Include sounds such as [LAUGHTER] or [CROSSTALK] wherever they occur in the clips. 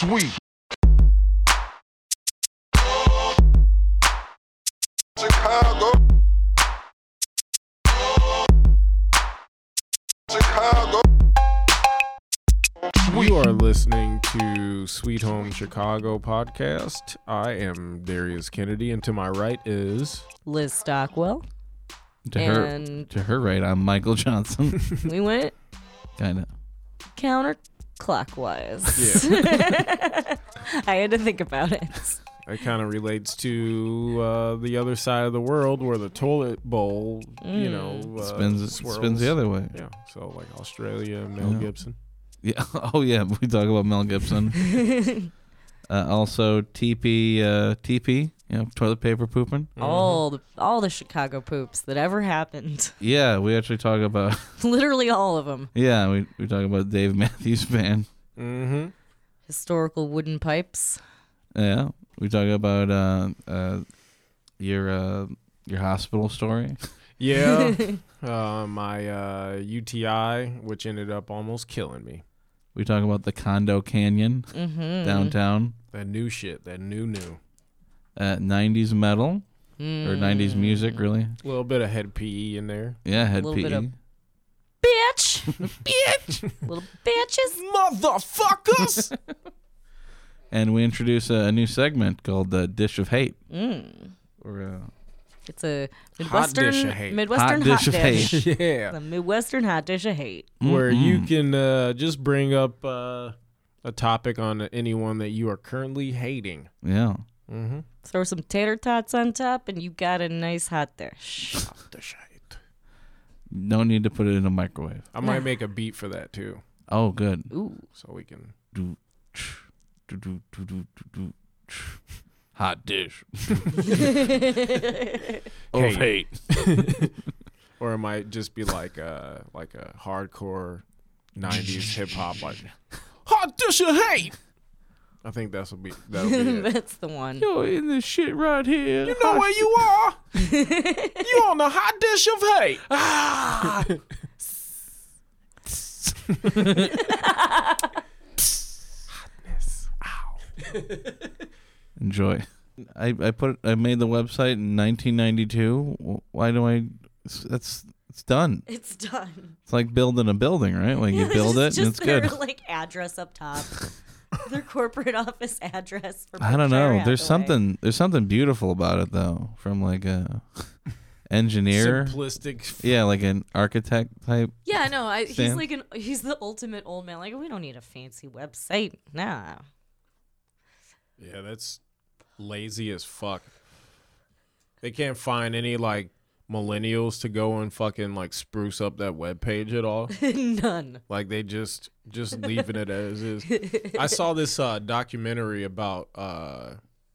Sweet. Chicago. Chicago. You are listening to Sweet Home Chicago podcast. I am Darius Kennedy, and to my right is Liz Stockwell. To her, And to her right, I'm Michael Johnson. [LAUGHS] we went kind of. Counterclockwise. [LAUGHS] I had to think about it. it kind of relates to uh, the other side of the world where the toilet bowl, you know, uh, Spins swirls. spins the other way. Yeah, so like Australia, Mel Yeah. Gibson. Yeah. [LAUGHS] Oh yeah. We talk about Mel Gibson. [LAUGHS] uh, also, TP. Uh, TP. You know, toilet paper pooping. all the all the Chicago poops that ever happened. [LAUGHS] Yeah, we actually talk about. [LAUGHS] Literally all of them. Yeah, we we talk about Dave Matthews Band. Mm-hmm. Historical wooden pipes. Yeah, we talk about uh, uh, your uh, your hospital story. [LAUGHS] Yeah, uh, my uh, UTI, which ended up almost killing me. We talk about the Condo Canyon Mm-hmm. downtown. That new shit, that new new. Uh, 90s metal or 90s music, really. A little bit of Hed PE in there. Yeah, Hed PE. bit of- Bitch! [LAUGHS] Bitch! Little bitches. Motherfuckers! [LAUGHS] and we introduce a, a new segment called the Dish of Hate. Mm. Or uh, It's a Hot Midwestern dish of hate. Midwestern Hot hot dish of dish. hate. [LAUGHS] yeah. The Midwestern hot dish of hate. where you Mm-mm. can uh, just bring up uh, a topic on anyone that you are currently hating. yeah. Mm-hmm. Throw some tater tots on top, and you got a nice hot dish. No need to put it in a microwave. I might make a beat for that too, Oh, good. Ooh. so we can. Do, do, do, do, do, do, do. Hot dish. [LAUGHS] [LAUGHS] Of hate. [LAUGHS] Or it might just be like a like a hardcore '90s hip hop, like hot dish of hate. I think that's will be [LAUGHS] that'll be it. That's the one. Yo, in this shit right here. You know where you are? [LAUGHS] you on the hot dish of hate. Ah! Hotness. Ow. Enjoy. I, I put I made the website in 1992. Why do I? That's it's done. It's done. It's like building a building, right? Like you [LAUGHS] build is it and it's their, good. like address up top. [LAUGHS] their corporate office address. For I don't Berkshire know. There's Hathaway. something there's something beautiful about it though. From like a [LAUGHS] engineer. Simplistic. Yeah, like an architect type. Yeah, no, I, he's like an he's the ultimate old man. Like we don't need a fancy website. Nah. Yeah, that's lazy as fuck. They can't find any like millennials to go and fucking like spruce up that web page at all. [LAUGHS] None. like they just just leaving it as is. [LAUGHS] I saw this uh documentary about uh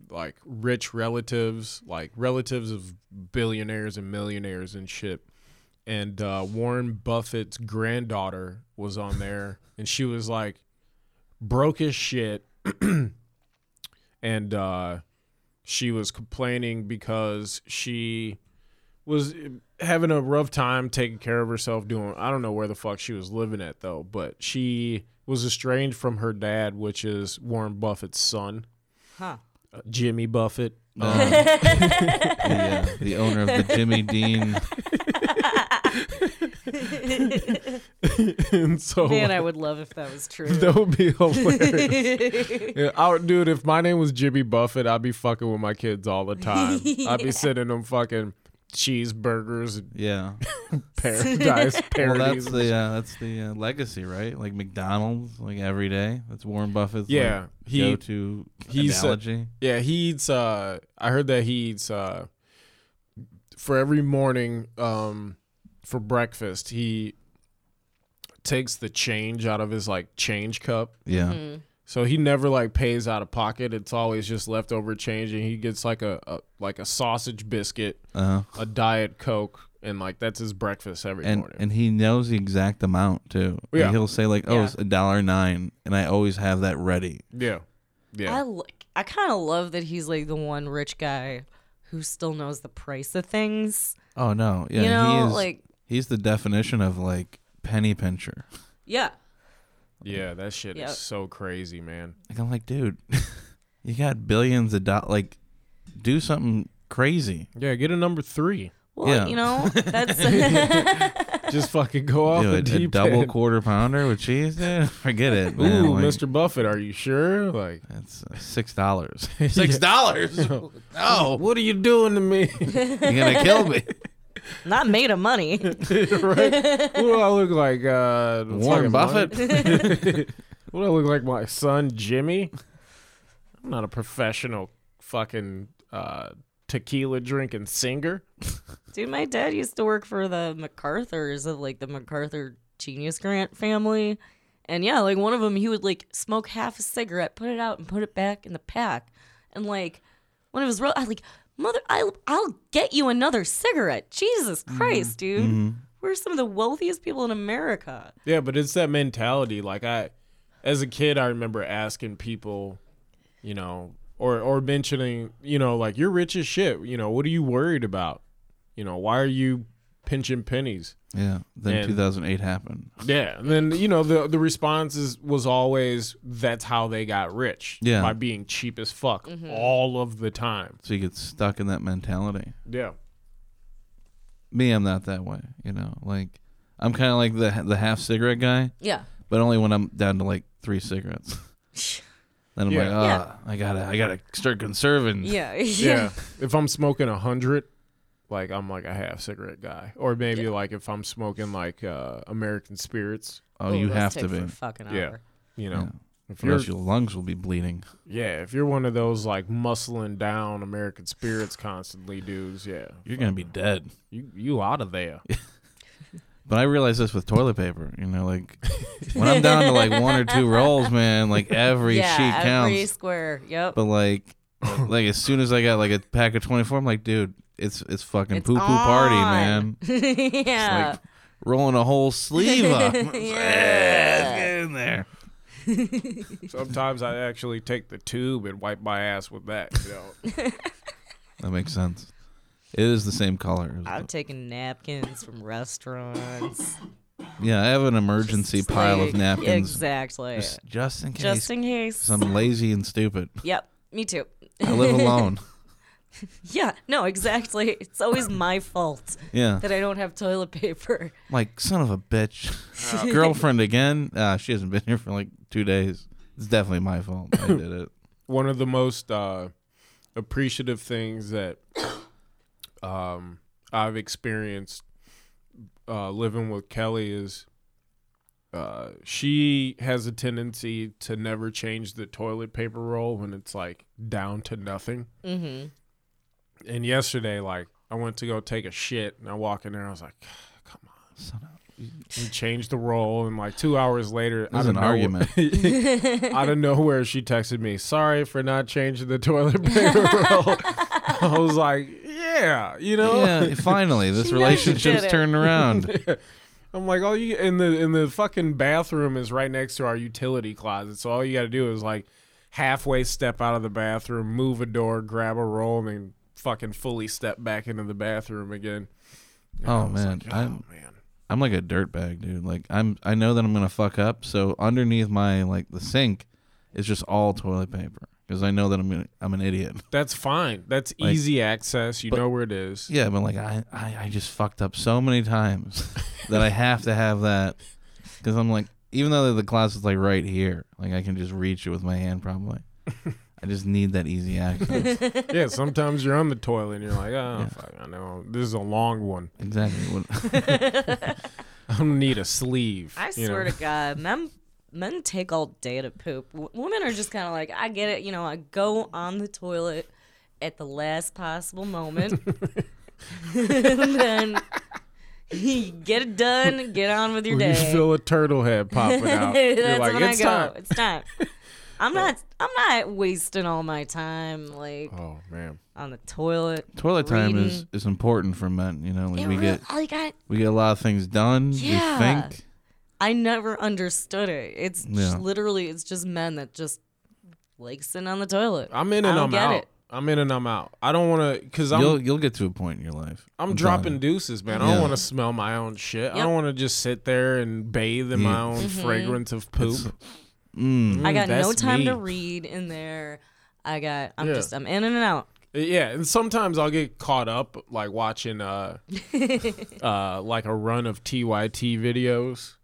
like rich relatives, like relatives of billionaires and millionaires and shit. And uh Warren Buffett's granddaughter was on there [LAUGHS] and she was like broke as shit [CLEARS THROAT] and uh she was complaining because she was having a rough time taking care of herself doing I don't know where the fuck she was living at though, but she was estranged from her dad, which is Warren Buffett's son, Huh. uh, Jimmy Buffett. Uh, [LAUGHS] [LAUGHS] the, uh, the owner of the Jimmy Dean. [LAUGHS] and so Man, I would love if that was true. that would be hilarious. yeah, I, dude, if my name was Jimmy Buffett, I'd be fucking with my kids all the time. I'd be sending them fucking cheeseburgers Yeah. [LAUGHS] paradise [LAUGHS] Well, that's the uh, that's the uh, legacy, right? Like McDonald's, like every day. That's Warren Buffett's Yeah, like, he- go-to he's, uh, analogy. Yeah, he eats. Uh, I heard that he eats uh, for every morning um, for breakfast. He takes the change out of his like change cup, yeah. Mm. So he never like pays out of pocket. It's always just leftover change, and he gets like a, a like a sausage biscuit, Uh-huh. a diet coke, and like that's his breakfast every And morning. and he knows the exact amount too. Like, Yeah. he'll say like, "Oh, Yeah. it's a dollar nine," and I always have that ready. yeah, yeah. I like. I kind of love that he's like the one rich guy who still knows the price of things. Oh no, yeah, you know, he is. like he's the definition of like penny pincher. yeah, Yeah, that shit Yep. is so crazy, man. Like I'm like, dude, [LAUGHS] you got billions of dollars. Like, do something crazy. Yeah, get a number three. Well, Yeah. you know, [LAUGHS] that's [LAUGHS] Just fucking go off Dude, the a, a deep double end. quarter pounder with cheese, dude. Forget it, man. Ooh, Like, Mr. Buffett, are you sure? Like, That's uh, six dollars. Six dollars. oh, what are you doing to me? you're gonna kill me. Not made of money. [LAUGHS] right? What do I look like? Uh, Warren Buffett. money? [LAUGHS] what do I look like? My son Jimmy? I'm not a professional fucking uh, tequila drinking singer. Dude, my dad used to work for the MacArthur's of like the MacArthur Genius Grant family. And yeah, like one of them, he would like smoke half a cigarette, put it out, and put it back in the pack. And like one of his, ro- I like, mother, I'll, I'll get you another cigarette. Jesus mm-hmm. Christ, dude. Mm-hmm. We're some of the wealthiest people in America. Yeah, but it's that mentality. Like I, as a kid, I remember asking people, you know, or or mentioning, you know, like you're rich as shit. You know, what are you worried about? You know, why are you pinching pennies? Yeah. Then And- 2008 happened. Yeah, and then you know the the response is, was always that's how they got rich. Yeah. by being cheap as fuck mm-hmm. all of the time. So you get stuck in that mentality. Yeah, Me, I'm not that way. You know, like I'm kind of like the the half cigarette guy, Yeah. but only when I'm down to like three cigarettes. [LAUGHS] then I'm Yeah. like, oh, Yeah. I gotta, I gotta start conserving. Yeah. [LAUGHS] yeah. if I'm smoking a hundred, like I'm like a half cigarette guy, or maybe like if I'm smoking like uh, American spirits, Oh, you have to be. a fucking Yeah. hour. you know. Yeah. If you're, your lungs will be bleeding. yeah, if you're one of those like muscling down American spirits constantly dudes, yeah, You're gonna be dead. you you out of there. [LAUGHS] But I realize this with toilet paper. You know, like [LAUGHS] when I'm down to like one or two rolls, man, like every [LAUGHS] yeah, sheet every counts. Every square. Yep. But like, like as soon as I got like a pack of 24, I'm like, dude, it's it's fucking It's poo poo party, on. man. [LAUGHS] yeah. Like rolling a whole sleeve up. [LAUGHS] Yeah. "Eh, let's get in there. [LAUGHS] Sometimes I actually take the tube and wipe my ass with that. You know. That makes sense. It is the same color. as I'm the- taking napkins from restaurants. yeah, I have an emergency Just pile like- of napkins, Exactly. just, just in case. Just in case. 'cause I'm lazy and stupid. Yep. Me too. I live alone. [LAUGHS] Yeah. No. Exactly. It's always my fault Yeah, that I don't have toilet paper. like son of a bitch. [LAUGHS] Girlfriend again? Uh, she hasn't been here for like two days. It's definitely my fault. I did it. [COUGHS] one of the most uh, appreciative things that [COUGHS] um, I've experienced uh, living with Kelly is uh, she has a tendency to never change the toilet paper roll when it's like down to nothing. Mm-hmm. And yesterday, like I went to go take a shit, and I walk in there, I was like, [SIGHS] "Come on." Son of- And changed the roll, and like two hours later, This is out of an nowhere- argument. [LAUGHS] out of nowhere, she texted me, "Sorry for not changing the toilet paper [LAUGHS] roll." I was like, "Yeah, you know." yeah, finally, this She knows you relationship's it. turned around. [LAUGHS] I'm like, all you in the in the fucking bathroom is right next to our utility closet. So all you got to do is like halfway step out of the bathroom, move a door, grab a roll, and then fucking fully step back into the bathroom again. And Oh, man. like, oh I'm- man. I'm like a dirtbag, dude. Like I'm, I know that I'm gonna fuck up. So underneath my like the sink is just all toilet paper because I know that I'm gonna, I'm an idiot. [LAUGHS] That's fine. That's Like- easy access. You but- know where it is. Yeah, but like I, I, I just fucked up so many times [LAUGHS] that I have to have that because I'm like, even though the closet's like right here, like I can just reach it with my hand probably. [LAUGHS] I just need that easy [LAUGHS] access. yeah, sometimes you're on the toilet and you're like, oh, Yeah. fuck, I know. This is a long one. exactly. [LAUGHS] [LAUGHS] I'm gonna need a sleeve. I swear know? to God, men men take all day to poop. W- women are just kind of like, I get it. You know, I go on the toilet at the last possible moment, and then get it done, get on with your When you feel a turtle head popping out. you're That's like, when it's I go. time. It's time. I'm not. I'm not wasting all my time like Oh man. on the toilet. toilet time is Reading. is important for men. You know, like It we really- get like I, we get a lot of things done. Yeah. We think. I never understood it. It's Yeah. just literally, it's just men that just like sitting on the toilet. I'm in I and don't I'm get out. it. I'm in and I'm out. I don't want to because I'm you'll you'll get to a point in your life. I'm telling dropping you. deuces, man. I Yeah. don't want to smell my own shit. I Yep. don't want to just sit there and bathe in my Yeah. own Mhm. fragrance of poop. Mm. I got no that's time to read in there. I got. I'm Yeah. just. I'm in and out. Yeah, and sometimes I'll get caught up like watching uh [LAUGHS] uh like a run of TYT videos.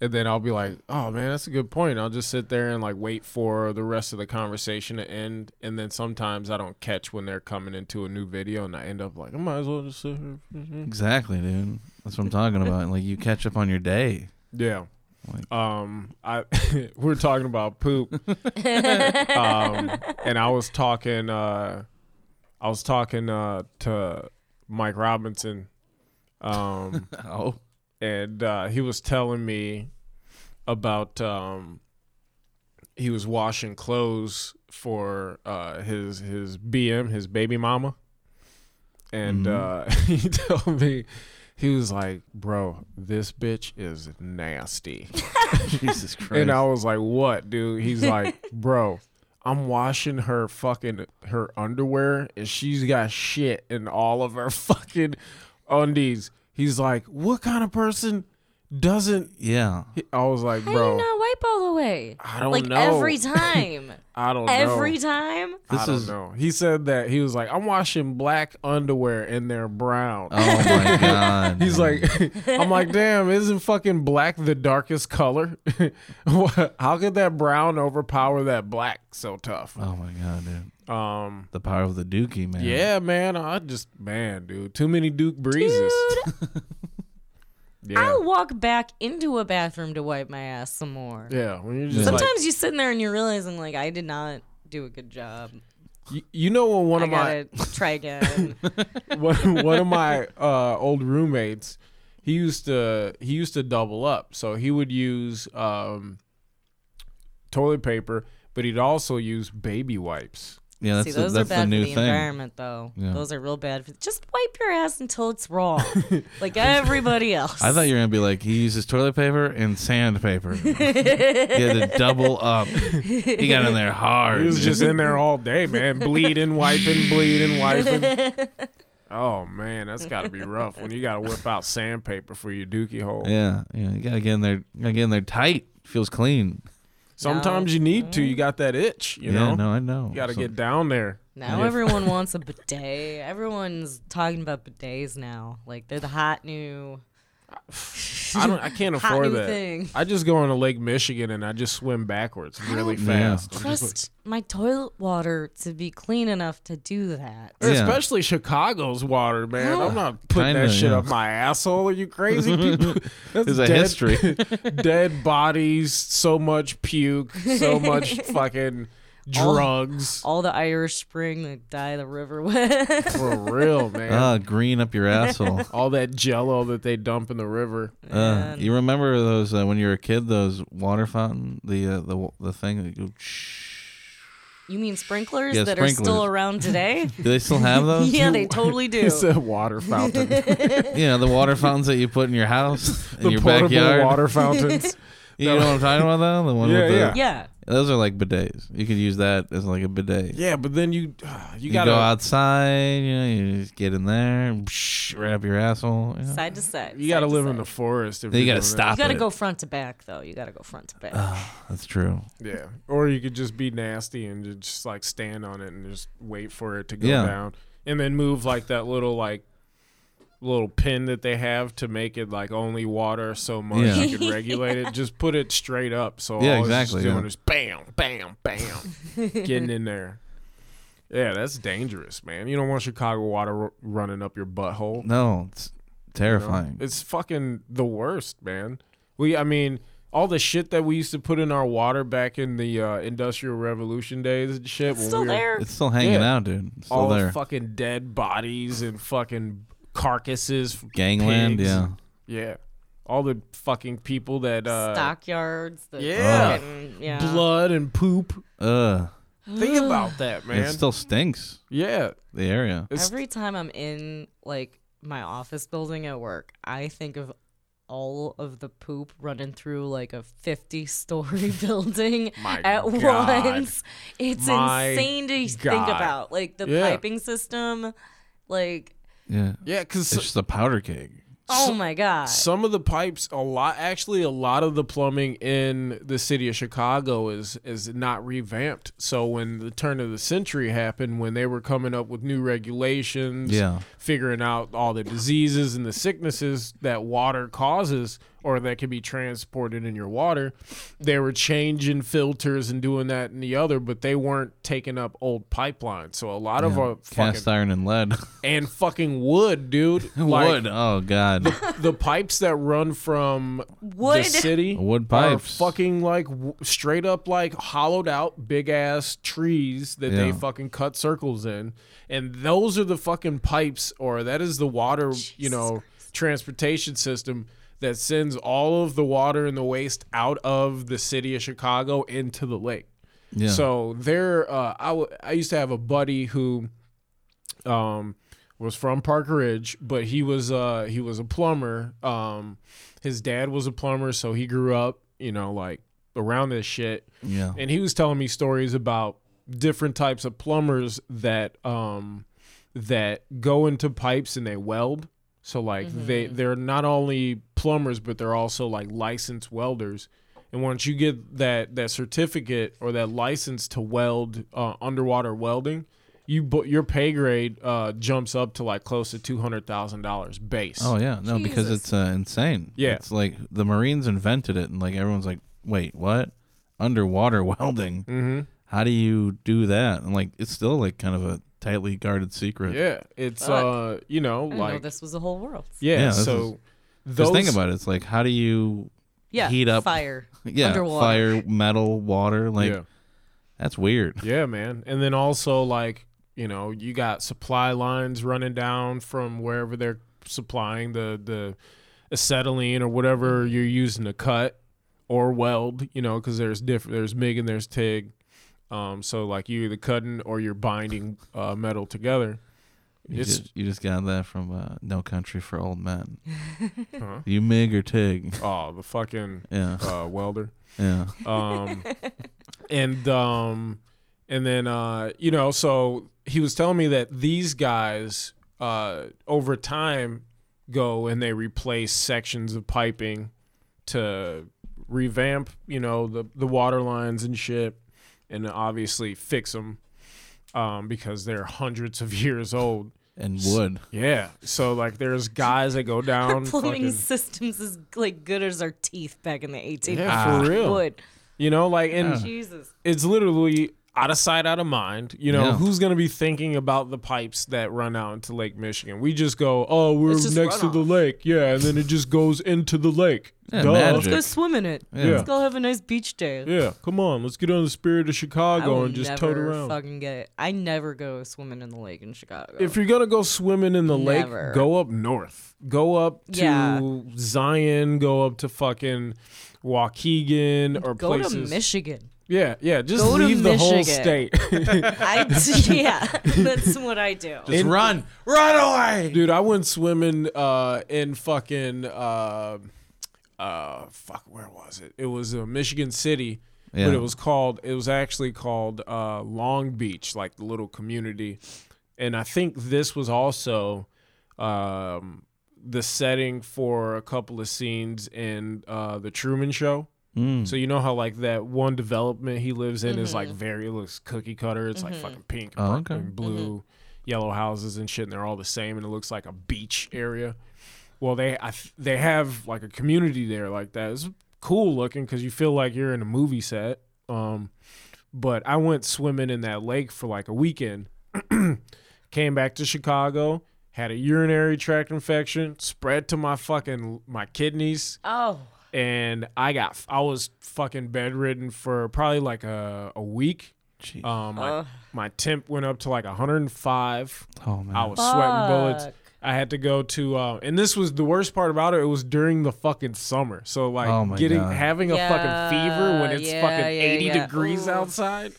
And then I'll be like, "Oh man, that's a good point." I'll just sit there and like wait for the rest of the conversation to end, and then sometimes I don't catch when they're coming into a new video, and I end up like, "I might as well just sit here." Exactly, dude. That's what I'm talking about. [LAUGHS] Like you catch up on your day. Yeah. Like- Um, I [LAUGHS] we're talking about poop. [LAUGHS] um, and I was talking. Uh, I was talking uh, to Mike Robinson. Um, [LAUGHS] Oh. and uh, he was telling me about um, he was washing clothes for uh, his his BM, his baby mama, and Mhm. uh, he told me he was like, "Bro, this bitch is nasty," [LAUGHS] Jesus Christ. and I was like, "What, dude?" He's [LAUGHS] like, "Bro." I'm washing her fucking her underwear and she's got shit in all of her [LAUGHS] fucking undies. He's like, "What kind of person doesn't?" yeah. I was like, How "Bro, do you not wipe all the way? I don't like know. every [LAUGHS] time. I don't every know. time. I This don't is- know." He said that he was like, "I'm washing black underwear and they're brown." Oh my [LAUGHS] god. He's dude. like, [LAUGHS] I'm like, damn, isn't fucking black the darkest color? How could that brown overpower that black so tough? Oh my god, dude. Um, The power of the dookie, man. yeah, man, I just, man, dude, too many Duke breezes. Yeah, I'll walk back into a bathroom to wipe my ass some more. yeah. When you're just Yeah. like, Sometimes you're sitting there and you're realizing like I did not do a good job. you, you know, when one I of my try again. [LAUGHS] one, one of my uh, old roommates, he used to he used to double up. So he would use um, toilet paper, but he'd also use baby wipes. Yeah, that's See, the, those that's are bad the new for the thing. environment, though. Yeah. Those are real bad. For, just wipe your ass until it's raw, [LAUGHS] like everybody else. I thought you were gonna be like he uses toilet paper and sandpaper. [LAUGHS] he had to double up. He got in there hard. He was just in there all day, man, bleeding, wiping, bleeding, wiping. Oh man, that's got to be rough when you got to whip out sandpaper for your dookie hole. yeah, yeah. You gotta get in there. You gotta get in there tight. Feels clean. Sometimes you need to. You mm-hmm. got that itch, you yeah, know. no, I know. You got to So- get down there. Now Yeah. everyone [LAUGHS] wants a bidet. Everyone's talking about bidets now. Like they're the hot new. I don't. I can't afford that. thing. I just go on into Lake Michigan and I just swim backwards really Yeah. fast. Trust my toilet water to be clean enough to do that. Yeah. Especially Chicago's water, man. I'm not putting Kinda, that shit yeah. up my asshole. Are you crazy? [LAUGHS] People, that's There's a history. [LAUGHS] dead bodies, so much puke, so much [LAUGHS] fucking drugs. All the Irish Spring that dye the river with. For real, [LAUGHS] man. Ah, green up your asshole. [LAUGHS] All that jello that they dump in the river. Uh, Man. you remember those uh, when you were a kid? Those water fountain, the uh, the the thing that you. You mean sprinklers Yeah, that are still sprinklers. around today? [LAUGHS] Do they still have those? yeah, they totally do. It's a water fountain. Yeah, the water fountains that you put in your house, in the your portable backyard. water fountains. You know what I'm talking about, though? The one Yeah, with the, yeah. yeah. Those are like bidets. You could use that as like a bidet. yeah, but then you uh, [SIGHS] you, You, gotta go outside, you know, you just get in there, psh, right up your asshole. You, know? Side to side. you gotta side to live in the forest. If you gotta doing stop You gotta it. go front to back though. You gotta go front to back. That's true. Yeah, or you could just be nasty and just like stand on it and just wait for it to go Yeah. down, and then move like that little like little pin that they have to make it like only water so much Yeah. you can [LAUGHS] regulate it. Just put it straight up. So Yeah, all it's exactly, Just doing yeah. is bam, bam, bam, getting in there. Yeah, that's dangerous, man. You don't want Chicago water r- running up your butthole. No, it's you know? terrifying. It's fucking the worst, man. We, I mean, all the shit that we used to put in our water back in the uh, Industrial Revolution days and shit. It's still we were- there. It's still hanging Yeah. out, dude. It's still all there. the fucking dead bodies and fucking carcasses. Gangland, pigs. yeah. Yeah. All the fucking people that uh, Stockyards. The Yeah. fucking- yeah. blood and poop. Ugh. Think about that, man. It still stinks. yeah. The area. It's, Every time I'm in like my office building at work, I think of all of the poop running through like a 50 story [LAUGHS] building My at God. once. It's My insane to think God. about. Like the Yeah. piping system, like, Yeah. Yeah, because It's just a powder keg. oh my God. some of the pipes a lot actually a lot of the plumbing in the city of chicago is is not revamped so when the turn of the century happened when they were coming up with new regulations Yeah. figuring out all the diseases and the sicknesses that water causes or that can be transported in your water they were changing filters and doing that and the other but they weren't taking up old pipelines so a lot of Yeah. our fucking Cast iron and lead. and fucking wood dude [LAUGHS] Like, Wood. Oh God. the pipes that run from Wood? the city Wood are pipes. fucking like w- straight up like hollowed out big ass trees that they fucking cut circles in and those are the fucking pipes or that is the water you know transportation system that sends all of the water and the waste out of the city of Chicago into the lake yeah. so there, uh, I, w- I used to have a buddy who, um, was from Parker Ridge, but he was uh he was a plumber. Um, his dad was a plumber, so he grew up, you know, like around this shit. yeah. And he was telling me stories about different types of plumbers that um that go into pipes and they weld. So like they they're not only plumbers but they're also like licensed welders. And once you get that that certificate or that license to weld uh, underwater welding, you bu- your pay grade uh, jumps up to like close to two hundred thousand dollars base. Oh yeah. No, because it's uh, insane. Yeah. It's like the Marines invented it, and like everyone's like, wait, what? Underwater [LAUGHS] welding. Mm-hmm. How do you do that? And like, it's still like kind of a tightly guarded secret. Yeah, it's Fuck. uh you know I didn't know like this was a whole world. yeah. Yeah, this so Just those think about it. It's like, how do you Yeah. heat up fire. [LAUGHS] yeah Underwater. fire metal water like yeah. that's weird. [LAUGHS] Yeah, man. And then also like, you know, you got supply lines running down from wherever they're supplying the the acetylene or whatever you're using to cut or weld, you know, cuz there's different there's MIG and there's TIG. Um so like you either cutting or you're binding uh, metal together. You It's just, you just got that from uh, No Country for Old Men. [LAUGHS] Huh? You Mig or Tig? oh, the fucking Yeah, uh, welder. yeah. um and um and then uh you know so he was telling me that these guys uh over time go and they replace sections of piping to revamp you know the the water lines and shit and obviously fix them um because they're hundreds of [LAUGHS] years old And wood. yeah so like there's guys that go [LAUGHS] down. Our down plumbing fucking, systems is like good as our teeth back in the 1800s. Yeah, for real. Wood. you know like and Yeah. Jesus. it's literally out of sight, out of mind. You know, Yeah. who's going to be thinking about the pipes that run out into Lake Michigan? We just go, oh, we're It's just next to the lake. Yeah. And then it just goes into the lake. Yeah, Duh. Let's go swim in it. Yeah. Let's go have a nice beach day. Yeah. Come on. Let's get on the spirit of Chicago and just never tote around. fucking get it. I never go swimming in the lake in Chicago. If you're going to go swimming in the Never. lake, go up north. Go up to Yeah. Zion. Go up to fucking Waukegan or go places. Go to Michigan. Yeah. Yeah. Just Go to leave the whole Michigan. state. [LAUGHS] I [LAUGHS] yeah, that's what I do. Just run, run away. Dude, I went swimming uh, in fucking uh, uh, fuck, where was it? It was uh, Michigan City, Yeah. but it was called. It was actually called uh, Long Beach, like the little community. And I think this was also um, the setting for a couple of scenes in uh, the Truman Show. Mm. So you know how like that one development he lives in is Mm-hmm. like very it looks cookie cutter. It's like fucking pink, Oh, and okay. and blue, yellow houses and shit, and they're all the same, and it looks like a beach area. Well, they I, they have like a community there like that. It's cool looking because you feel like you're in a movie set. Um, but I went swimming in that lake for like a weekend. [CLEARS THROAT] Came back to Chicago, had a urinary tract infection, spread to my fucking my kidneys Oh, and I got I was fucking bedridden for probably like a, a week. Gee. Um, my, Ugh. my temp went up to like 105. oh man. I was sweating bullets. I had to go to, uh, and this was the worst part about it. It was during the fucking summer, so like Oh getting God. having a Yeah, fucking fever when it's yeah, fucking yeah, 80 yeah. degrees Ooh. outside.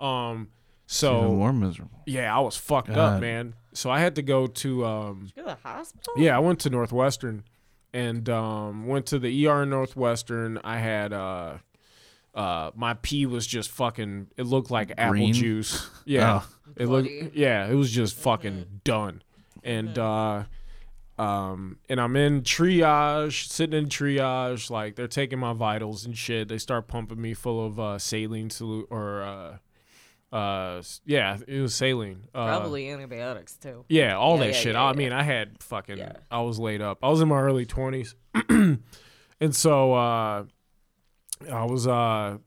Um, so more miserable. yeah, I was fucked up, man. So I had to go to um, Go to the hospital. yeah, I went to Northwestern, and um, went to the ER in Northwestern. I had uh, uh, my pee was just fucking. It looked like apple Green? juice. [LAUGHS] Yeah, Oh. it Bloody. looked. Yeah, it was just fucking done. And uh, um, and I'm in triage, sitting in triage. Like they're taking my vitals and shit. They start pumping me full of uh, saline solu- or uh, yeah, it was saline. Uh, Probably antibiotics too. yeah, all Yeah, that yeah, shit. yeah, I mean, I had fucking. I was laid up. I was in my early twenties, [CLEARS THROAT] and so uh, I was. Uh,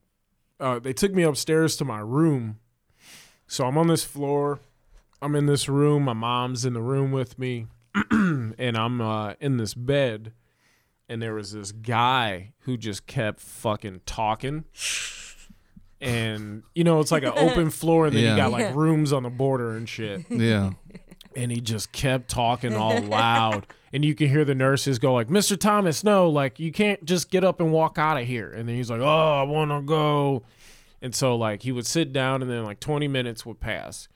uh, they took me upstairs to my room. So I'm on this floor. I'm in this room. My mom's in the room with me, [CLEARS THROAT] and I'm uh, in this bed. And there was this guy who just kept fucking talking. And you know, it's like an open [LAUGHS] floor, and then Yeah. you got like rooms on the border and shit. Yeah. and he just kept talking all [LAUGHS] loud. And you can hear the nurses go like mr thomas no like you can't just get up and walk out of here. And then he's like oh i want to go. And so like he would sit down and then like 20 minutes would pass.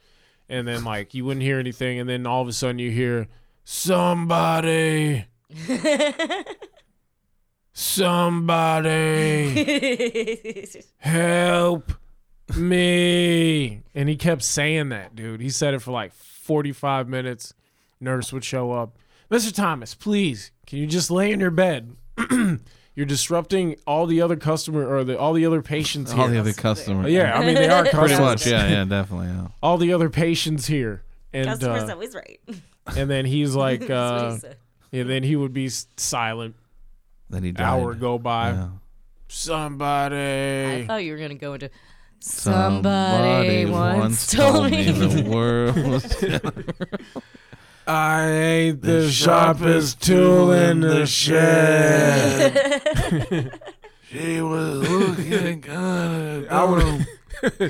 And then like you wouldn't hear anything. And then all of a sudden you hear somebody [LAUGHS] somebody [LAUGHS] help me and he kept saying that dude he said it for like 45 minutes nurse would show up mr thomas please can you just lay in your bed [CLEARS THROAT] you're disrupting all the other customer or the all the other patients here All the other customers. yeah i mean they are customers. Pretty much. Yeah. Yeah. Definitely. Yeah. [LAUGHS] all the other patients here and Customer's uh, always right. and then he's [LAUGHS] like uh and then he would be silent Then he died. hour go by Yeah. somebody I thought you were gonna go into somebody, once told me. the [LAUGHS] world was I ain't [LAUGHS] the, The sharpest tool in the shed. [LAUGHS] She was looking good. I would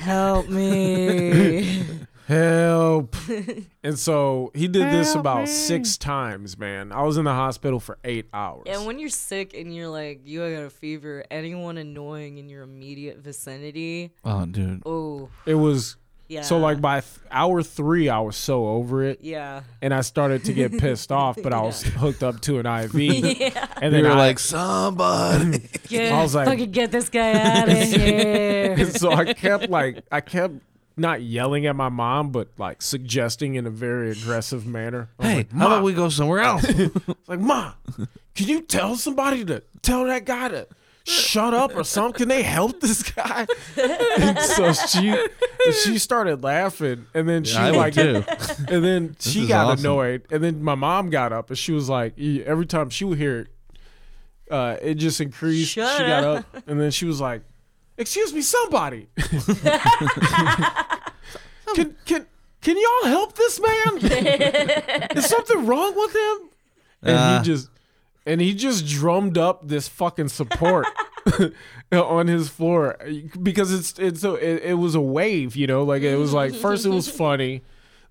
Help me. Help. [LAUGHS] and so he did this Help about me. six times, man. I was in the hospital for eight hours. and when you're sick and you're like you got a fever, anyone annoying in your immediate vicinity, Oh, dude. oh it was yeah. so like by th- hour three, I was so over it, yeah. and I started to get pissed [LAUGHS] off. But I was hooked up to an IV, [LAUGHS] yeah. and You then were I, like somebody. Get, I was like- fucking get this guy out of here. And so I kept like I kept not yelling at my mom, but like suggesting in a very aggressive manner. I was hey, like, how about we go somewhere else? [LAUGHS] It's like, Ma, can you tell somebody to tell that guy to shut up or something? Can they help this guy? [LAUGHS] and so she she started laughing, and then she I like, too. [LAUGHS] and then she got awesome. annoyed, and then my mom got up, and she was like, every time she would hear it, uh, it just increased. Shut she got up. up, and then she was like, "Excuse me, somebody, [LAUGHS] can can can y'all help this man? [LAUGHS] Is something wrong with him?" And Uh. he just and he just drummed up this fucking support [LAUGHS] on his floor because it's it's a, it, it was a wave, you know, like it was like first it was funny,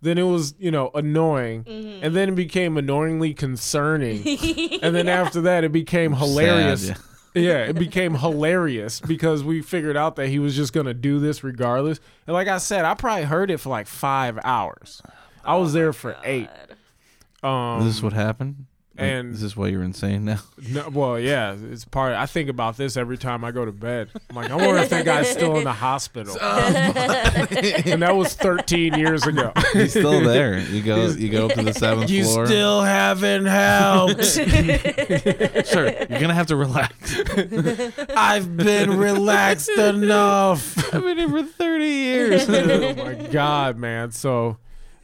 then it was you know annoying, and then it became annoyingly concerning, and then after that it became hilarious. Sad, yeah, it became hilarious because we figured out that he was just gonna do this regardless. And like I said, I probably heard it for like five hours. I was there for eight. Um, Is this what happened? Like, and- is this why you're insane now? [LAUGHS] No, well, yeah, it's part. I think about this every time I go to bed. I'm like, I wonder if that guy's still in the hospital. [LAUGHS] Oh, [LAUGHS] and that was 13 years ago. He's still there. You go. You go up to the seventh you floor. still haven't helped. sure. You're gonna have to relax. I've been relaxed enough. I've been here for thirty years. oh my god, man! So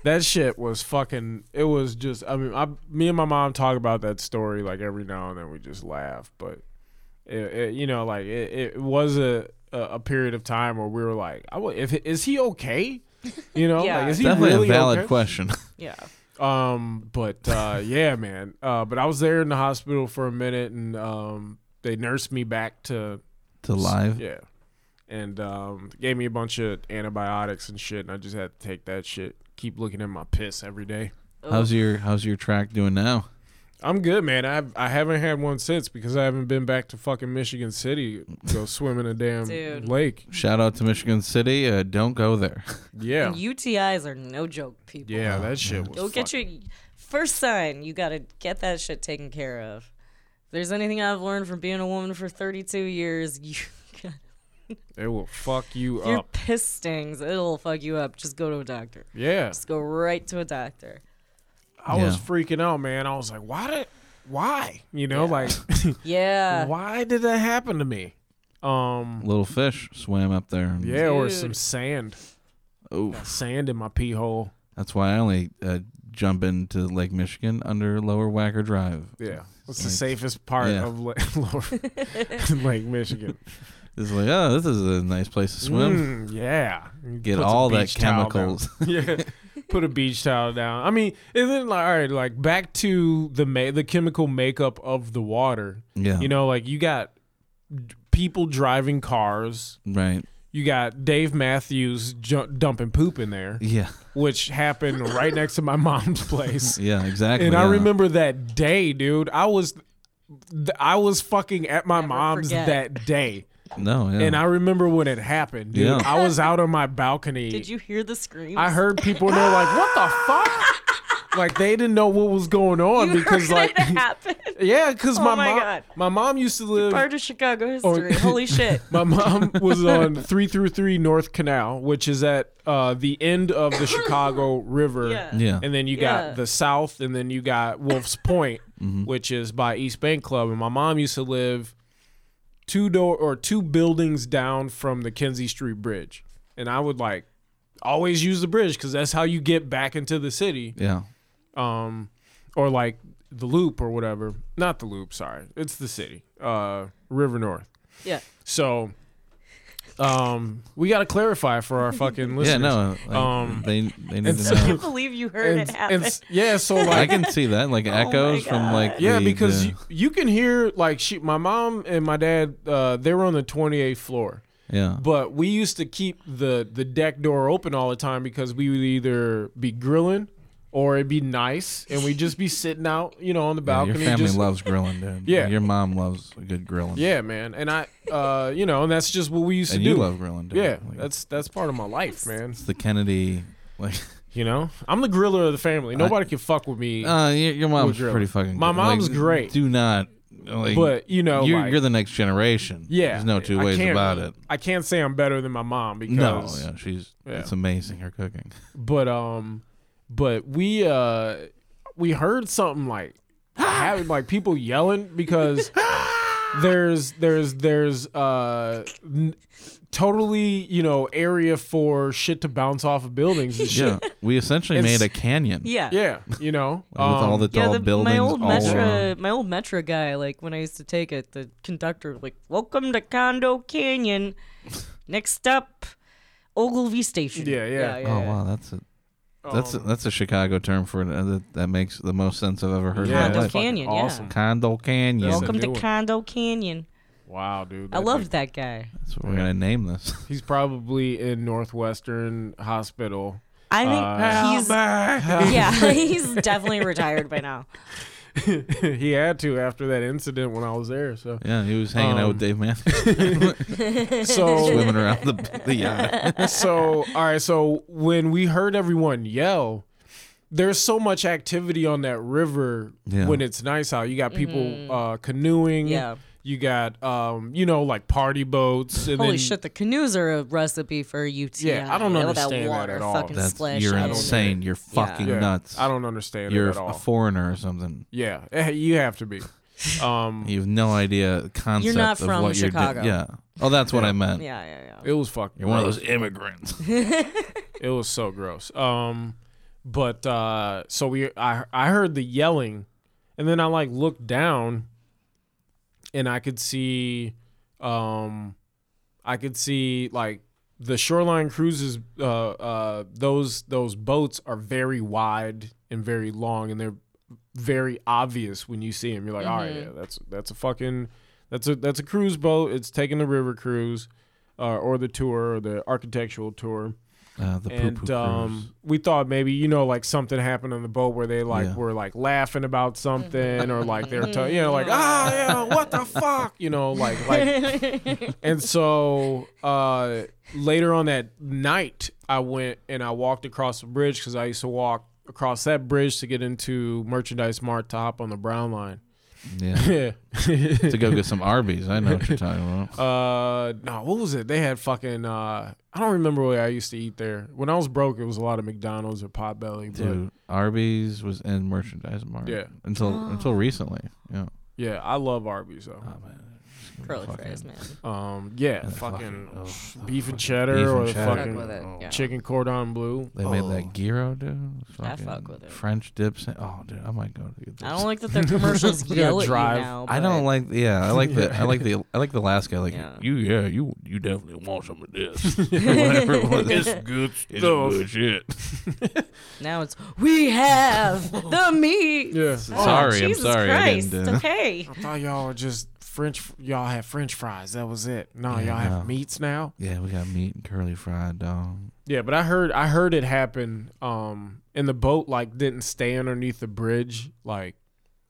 that shit was fucking. It was just. I mean, I, me and my mom talk about that story like every now and then. We just laugh, but it, it, you know, like it, it was a, a a period of time where we were like, I, wa- if is he okay? You know, [LAUGHS] Yeah. like is he Definitely really a valid okay? question. [LAUGHS] yeah. Um, but uh, yeah, man. Uh, but I was there in the hospital for a minute, and um, they nursed me back to To live. yeah, and um, gave me a bunch of antibiotics and shit, and I just had to take that shit. Keep looking at my piss every day. How's your How's your track doing now? I'm good, man. I've I haven't had one since because I haven't been back to fucking Michigan City to go swim in a damn Dude. lake. Shout out to Michigan City. Uh, don't go there. [LAUGHS] Yeah, And UTIs are no joke, people. yeah, that shit was. Go get fuck- your first sign. You gotta get that shit taken care of. If there's anything I've learned from being a woman for 32 years, you, [LAUGHS] It will fuck you if your up. piss stings, it'll fuck you up. Just go to a doctor. Yeah. Just go right to a doctor. I was Yeah. freaking out, man. I was like, why did why? You know, like [LAUGHS] Yeah. why did that happen to me? Um Little fish swam up there. And, yeah, or Dude. some sand. Oh, Sand in my pee hole. that's why I only uh, jump into Lake Michigan under Lower Wacker Drive. Yeah. What's the Like- safest part Yeah. of Lake, [LAUGHS] Lower- Lake Michigan? It's like, oh, this is a nice place to swim. Mm, yeah. Get Puts all that beach towel down. chemicals. [LAUGHS] yeah. Put a beach towel down. I mean, and then like all right, like back to the ma- the chemical makeup of the water. yeah. You know, like you got people driving cars. right. You got Dave Matthews ju- dumping poop in there, Yeah. which happened right next to my [LAUGHS] mom's place. [LAUGHS] Yeah. Exactly. And I remember that day, dude. I was th- I was fucking at my Never mom's forget. that day. No. Yeah. And I remember when it happened, dude. Yeah. I was out on my balcony. Did you hear the screams? I heard people and they're like, "What the fuck?" like they didn't know what was going on You because, heard like, it happen. [LAUGHS] yeah, because Oh my, my mom, God. my mom used to live. Part of Chicago history. [LAUGHS] Holy shit. my mom was on three through three North Canal, which is at uh, the end of the Chicago [COUGHS] River. Yeah. yeah. And then you Yeah. got the south, and then you got Wolf's Point, Mm-hmm. which is by East Bank Club. And my mom used to live two door or two buildings down from the Kinzie Street Bridge, and I would like always use the bridge because that's how you get back into the city. yeah. Um, or like the Loop or whatever. Not the Loop. Sorry, it's the city. Uh, River North. Yeah. So, um, we got to clarify for our fucking Yeah. No. Like, Um, they they need and to so- I know. can't believe you heard And, it happen. and yeah, so like [LAUGHS] I can see that, like echoes from like Yeah, the- because the- you, you can hear like she, my mom and my dad, uh, they were on the 28th floor, yeah, but we used to keep the the deck door open all the time because we would either be grilling or it'd be nice, and we'd just be sitting out, you know, on the Yeah, your balcony. family just, loves grilling, dude. [LAUGHS] Yeah. your mom loves a good grilling. yeah, man, and I, uh, you know, and that's just what we used and to you do. love grilling, dude. yeah, Like, that's that's part of my life, man. it's the Kennedy. Like, You know, I'm the griller of the family. Nobody can fuck with me. uh, your, your mom's pretty fucking. My good. Like, mom's great. Do not, like, but you know, you're, like, you're the next generation. yeah, there's no two I ways about it. I can't say I'm better than my mom because No, yeah, she's Yeah. it's amazing her cooking. but um but we uh we heard something like having like people yelling because [LAUGHS] there's there's there's uh n- totally you know area for shit to bounce off of buildings and shit Yeah, we essentially It's- made a canyon. yeah. yeah you know [LAUGHS] with all um, the Yeah, tall the, buildings. my old all Metro, around. my old Metro guy, like when I used to take it, the conductor was like, "Welcome to Condo Canyon. Next up, Ogilvie Station." Yeah, yeah. Oh wow, that's a that's a, um, that's a Chicago term for it. uh, That, that makes the most sense I've ever heard yeah, in my Condo life. fucking Canyon, yeah. awesome Condo Canyon. That's Welcome a to new one. Condo Canyon. wow dude I That's loved like- that guy. That's what we're gonna name this. [LAUGHS] he's probably in Northwestern Hospital I think Uh, he's yeah, [LAUGHS] he's [LAUGHS] definitely retired by now. [LAUGHS] he had to after that incident when I was there so Yeah, he was hanging out Um, with Dave [LAUGHS] Matthews, so swimming around the, the yacht. [LAUGHS] so all right so when we heard everyone yell there's so much activity on that river Yeah. when it's nice out you got people uh canoeing Mm-hmm. Yeah. You got um you know like party boats and Holy then, shit, the canoes are a recipe for a UTI. Yeah, I don't With understand that that water at all. fucking That's splash you're out. insane. You're fucking yeah, nuts. i don't understand You're it at a foreigner or something. yeah eh, [LAUGHS] you have to be um [LAUGHS] You have no idea the concept not of from what Chicago. you're doing. Yeah. Oh, that's what I meant. Yeah, yeah, yeah. it was fucking You're one of gross. those immigrants. [LAUGHS] it was so gross um but uh so we i i heard the yelling and then i like looked down and i could see um i could see like the shoreline cruises uh uh those those boats are very wide and very long and they're very obvious when you see them you're like all right yeah that's that's a fucking that's a that's a cruise boat. It's taking the river cruise uh, or the tour or the architectural tour Uh, the and poo-poo um, we thought maybe you know like something happened on the boat where they like Yeah. were like laughing about something or like they were t- you know like [LAUGHS] ah yeah what the fuck you know like like [LAUGHS] and so uh, later on that night I went and I walked across the bridge because I used to walk across that bridge to get into Merchandise Mart to hop on the Brown Line Yeah. Yeah. [LAUGHS] to go get some Arby's. I know what you're talking about. [LAUGHS] Uh, no, what was it? They had fucking. Uh, I don't remember where I used to eat there. When I was broke, it was a lot of McDonald's or Potbelly. But Dude, Arby's was in merchandise mart. Yeah. Until Oh. until recently. Yeah. yeah, I love Arby's though. Oh, man. Curly Fucking- fries, man. Um, yeah, and the fucking, oh, beef and cheddar beef or and the cheddar. fucking with it, Oh. yeah. chicken cordon bleu. They made Oh. that gyro, dude. I fuck with it. French dips. Oh, dude, I might go to get this. I don't like that their commercials [LAUGHS] We're gonna yell at drive. you now. I don't like. Yeah, I like the. [LAUGHS] I like the. I like the last guy. Like Yeah. you. Yeah, you. You definitely want some of this. [LAUGHS] Whatever it was. It's good It's stuff. good shit. Now it's we have the meat. Yeah. Sorry, I'm Jesus sorry, I Christ. didn't, uh, okay. I thought y'all were just French. Y'all have French fries. That was it. No, Yeah, y'all have meats now. Yeah, we got meat and curly fried dog. Yeah, but I heard I heard it happen. Um, and the boat like didn't stay underneath the bridge. Like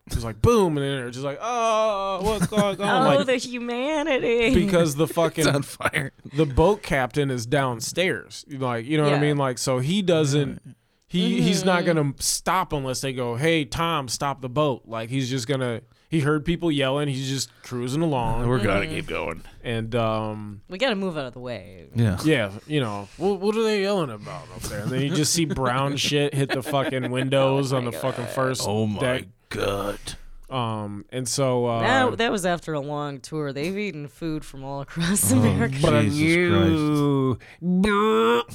it was like boom, and then they're just like, oh, what's going [LAUGHS] on? Oh, like the humanity. because the [LAUGHS] fucking on fire. the boat captain is downstairs. Like you know what I mean? Like so he doesn't. He he's not Mm-hmm. gonna stop unless they go, hey Tom, stop the boat. Like he's just gonna. He heard people yelling. He's just cruising along, We're gonna keep going. and um, we got to move out of the way. Yeah. yeah, you know, what, what are they yelling about up there? And then you just see brown [LAUGHS] shit hit the fucking windows on the fucking first Oh my deck. god. Um, and so uh, that, that was after a long tour. They've eaten food from all across Oh, America. but Jesus you, [LAUGHS]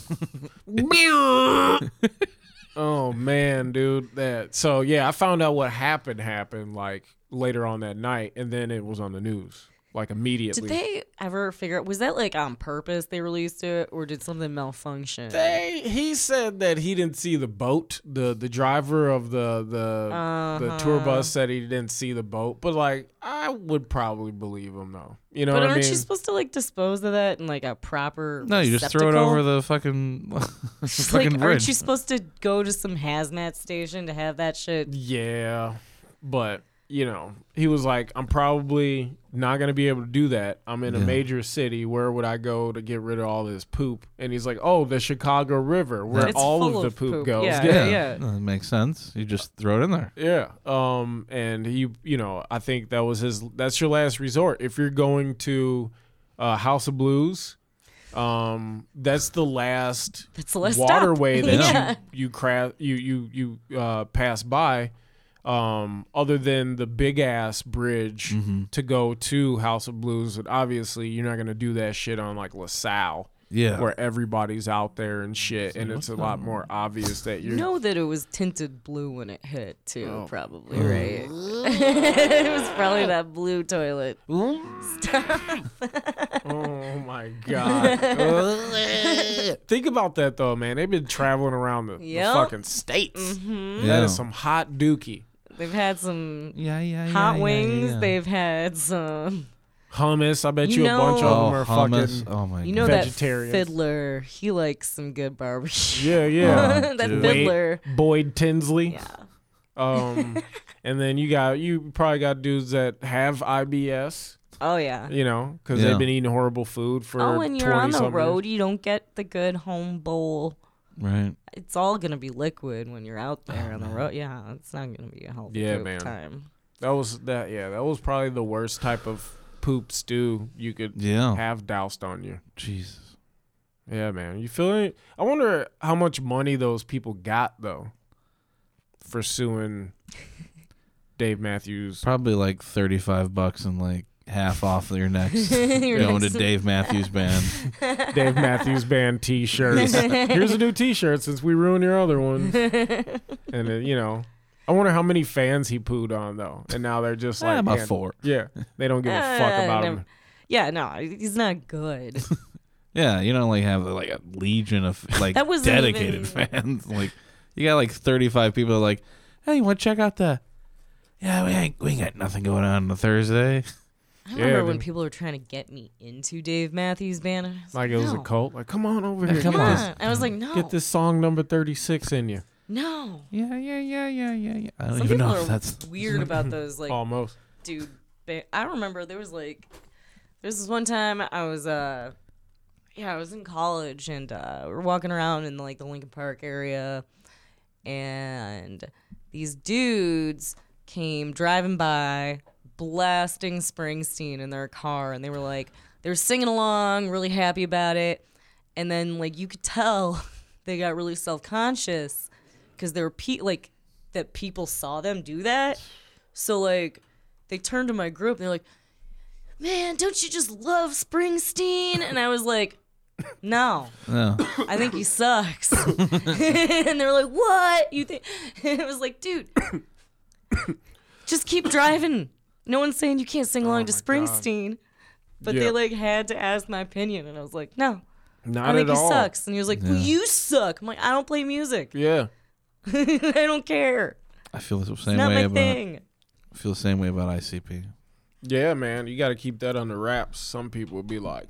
oh man, dude, that. So yeah, I found out what happened happened like later on that night, and then it was on the news like immediately. Did they ever figure out? Was that like on purpose they released it, or did something malfunction? They, he said that he didn't see the boat. The the driver of the the the tour Uh-huh. bus said he didn't see the boat. But like, I would probably believe him though. You know but what aren't I mean? you supposed to like dispose of that in like a proper? No, you just throw it over the fucking [LAUGHS] Just, fucking like, bridge. aren't you supposed to go to some hazmat station to have that shit? yeah, but you know, he was like, I'm probably not gonna be able to do that. I'm in a major city. Where would I go to get rid of all this poop? And he's like, Oh, the Chicago River, where It's all full of the of poop, poop. goes. Yeah. yeah, yeah. That makes sense. You just throw it in there. Yeah. Um and he you know, I think that was his that's your last resort. If you're going to uh House of Blues, um that's the last That's the last stop. waterway that [LAUGHS] Yeah. you you cra- you you you uh pass by um other than the big ass bridge Mm-hmm. to go to House of Blues. And obviously you're not going to do that shit on like LaSalle Yeah. where everybody's out there and shit and it's a lot more obvious that you're You know that it was tinted blue when it hit too, Oh. probably, right? [LAUGHS] it was probably that blue toilet. Oh my [LAUGHS] god. Think about that though, man. They've been traveling around the, the fucking states. Mm-hmm. Yeah. is some hot dookie. They've had some Yeah, yeah, yeah. hot yeah, wings. yeah. They've had some. Hummus. I bet You you, a bunch of know- them oh, are hummus. fucking. Oh my You know god. that fiddler. He likes some good barbecue. Yeah, [LAUGHS] yeah. Oh, that dude. fiddler. Boyd Tinsley. Yeah. Um, [LAUGHS] and then you got you probably got dudes that have IBS. Oh yeah. You know, because Yeah. they've been eating horrible food for. Oh, when you're on the some road, you don't get the good home bowl. Right. It's all gonna be liquid when you're out there Oh, on the man. road. Yeah, it's not gonna be a healthy Yeah, poop man. time. That was that. Yeah, that was probably the worst type of poop stew you could Yeah. have doused on you. Jesus. Yeah, man. You feeling? I wonder how much money those people got though for suing [LAUGHS] Dave Matthews. Probably like thirty-five bucks and like half off your next [LAUGHS] Your going to Dave Matthews Band. [LAUGHS] Dave Matthews Band T-shirts. [LAUGHS] Here's a new T-shirt since we ruined your other one. And then, you know, I wonder how many fans he pooed on though, and now they're just Eh, like about man, four. Yeah, they don't give a fuck Uh, about never- him. Yeah, no, he's not good. Yeah, you don't like have like a legion of like That wasn't dedicated even- fans. Like you got like thirty-five people like, hey, you want to check out the? Yeah, we ain't we ain't got nothing going on on a Thursday. I remember when dude. people were trying to get me into Dave Matthews Band. and I was Like it was a cult. Like, come on over here, come on. this- I was like, no, get this song number thirty-six in you. no. Yeah, yeah, yeah, yeah, yeah, yeah. I don't Some even people know are if that's weird [LAUGHS] about those like Almost. dude ba- i remember there was like there was this one time i was uh yeah i was in college and uh we are walking around in like the lincoln park area and these dudes came driving by blasting Springsteen in their car, and they were like, they were singing along, really happy about it, and then like you could tell [LAUGHS] they got really self conscious because there were pe- like that people saw them do that, so like they turned to my group and they're like, "Man, don't you just love Springsteen?" And I was like. No, No. I think he sucks. [LAUGHS] and they're like, "What? You think?" And [LAUGHS] it was like, "Dude, just keep driving." No one's saying you can't sing along oh to Oh my God. Springsteen, but Yeah. they like had to ask my opinion, and I was like, "No, Not I think at he all. sucks." And he was like, "Well, you suck." I'm like, "I don't play music. [LAUGHS] Yeah. I don't care. I feel the It's same not way my about. thing." I feel the same way about ICP. Yeah, man. You got to keep that under wraps. Some people will be like,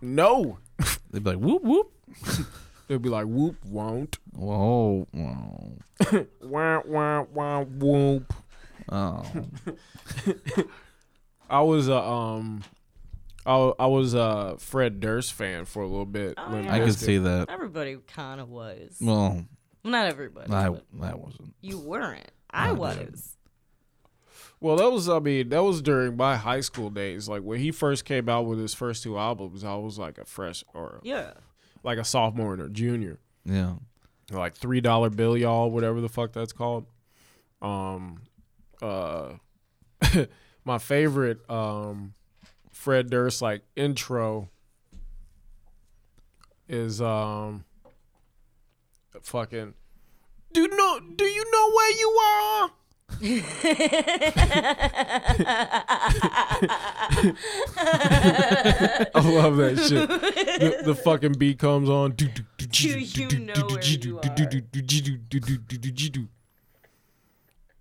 no. [LAUGHS] They'd be like, whoop whoop. [LAUGHS] They'll be like, whoop, won't. Whoa, whoa. Wah, wah, wah, whoop. Oh, [LAUGHS] I was a um, I, I was a Fred Durst fan for a little bit. Oh, yeah. I could see that. Everybody kind of was. Well, Well, not everybody. I but that wasn't. you weren't. I I was. Well, that was I mean that was during my high school days. Like when he first came out with his first two albums, I was like a fresh or Yeah. like a sophomore or junior. Yeah. like three dollar bill y'all whatever the fuck that's called um uh my favorite um fred durst like intro is um fucking do you know do you know where you are I love that shit. The, the fucking beat comes on. Do you know where you are?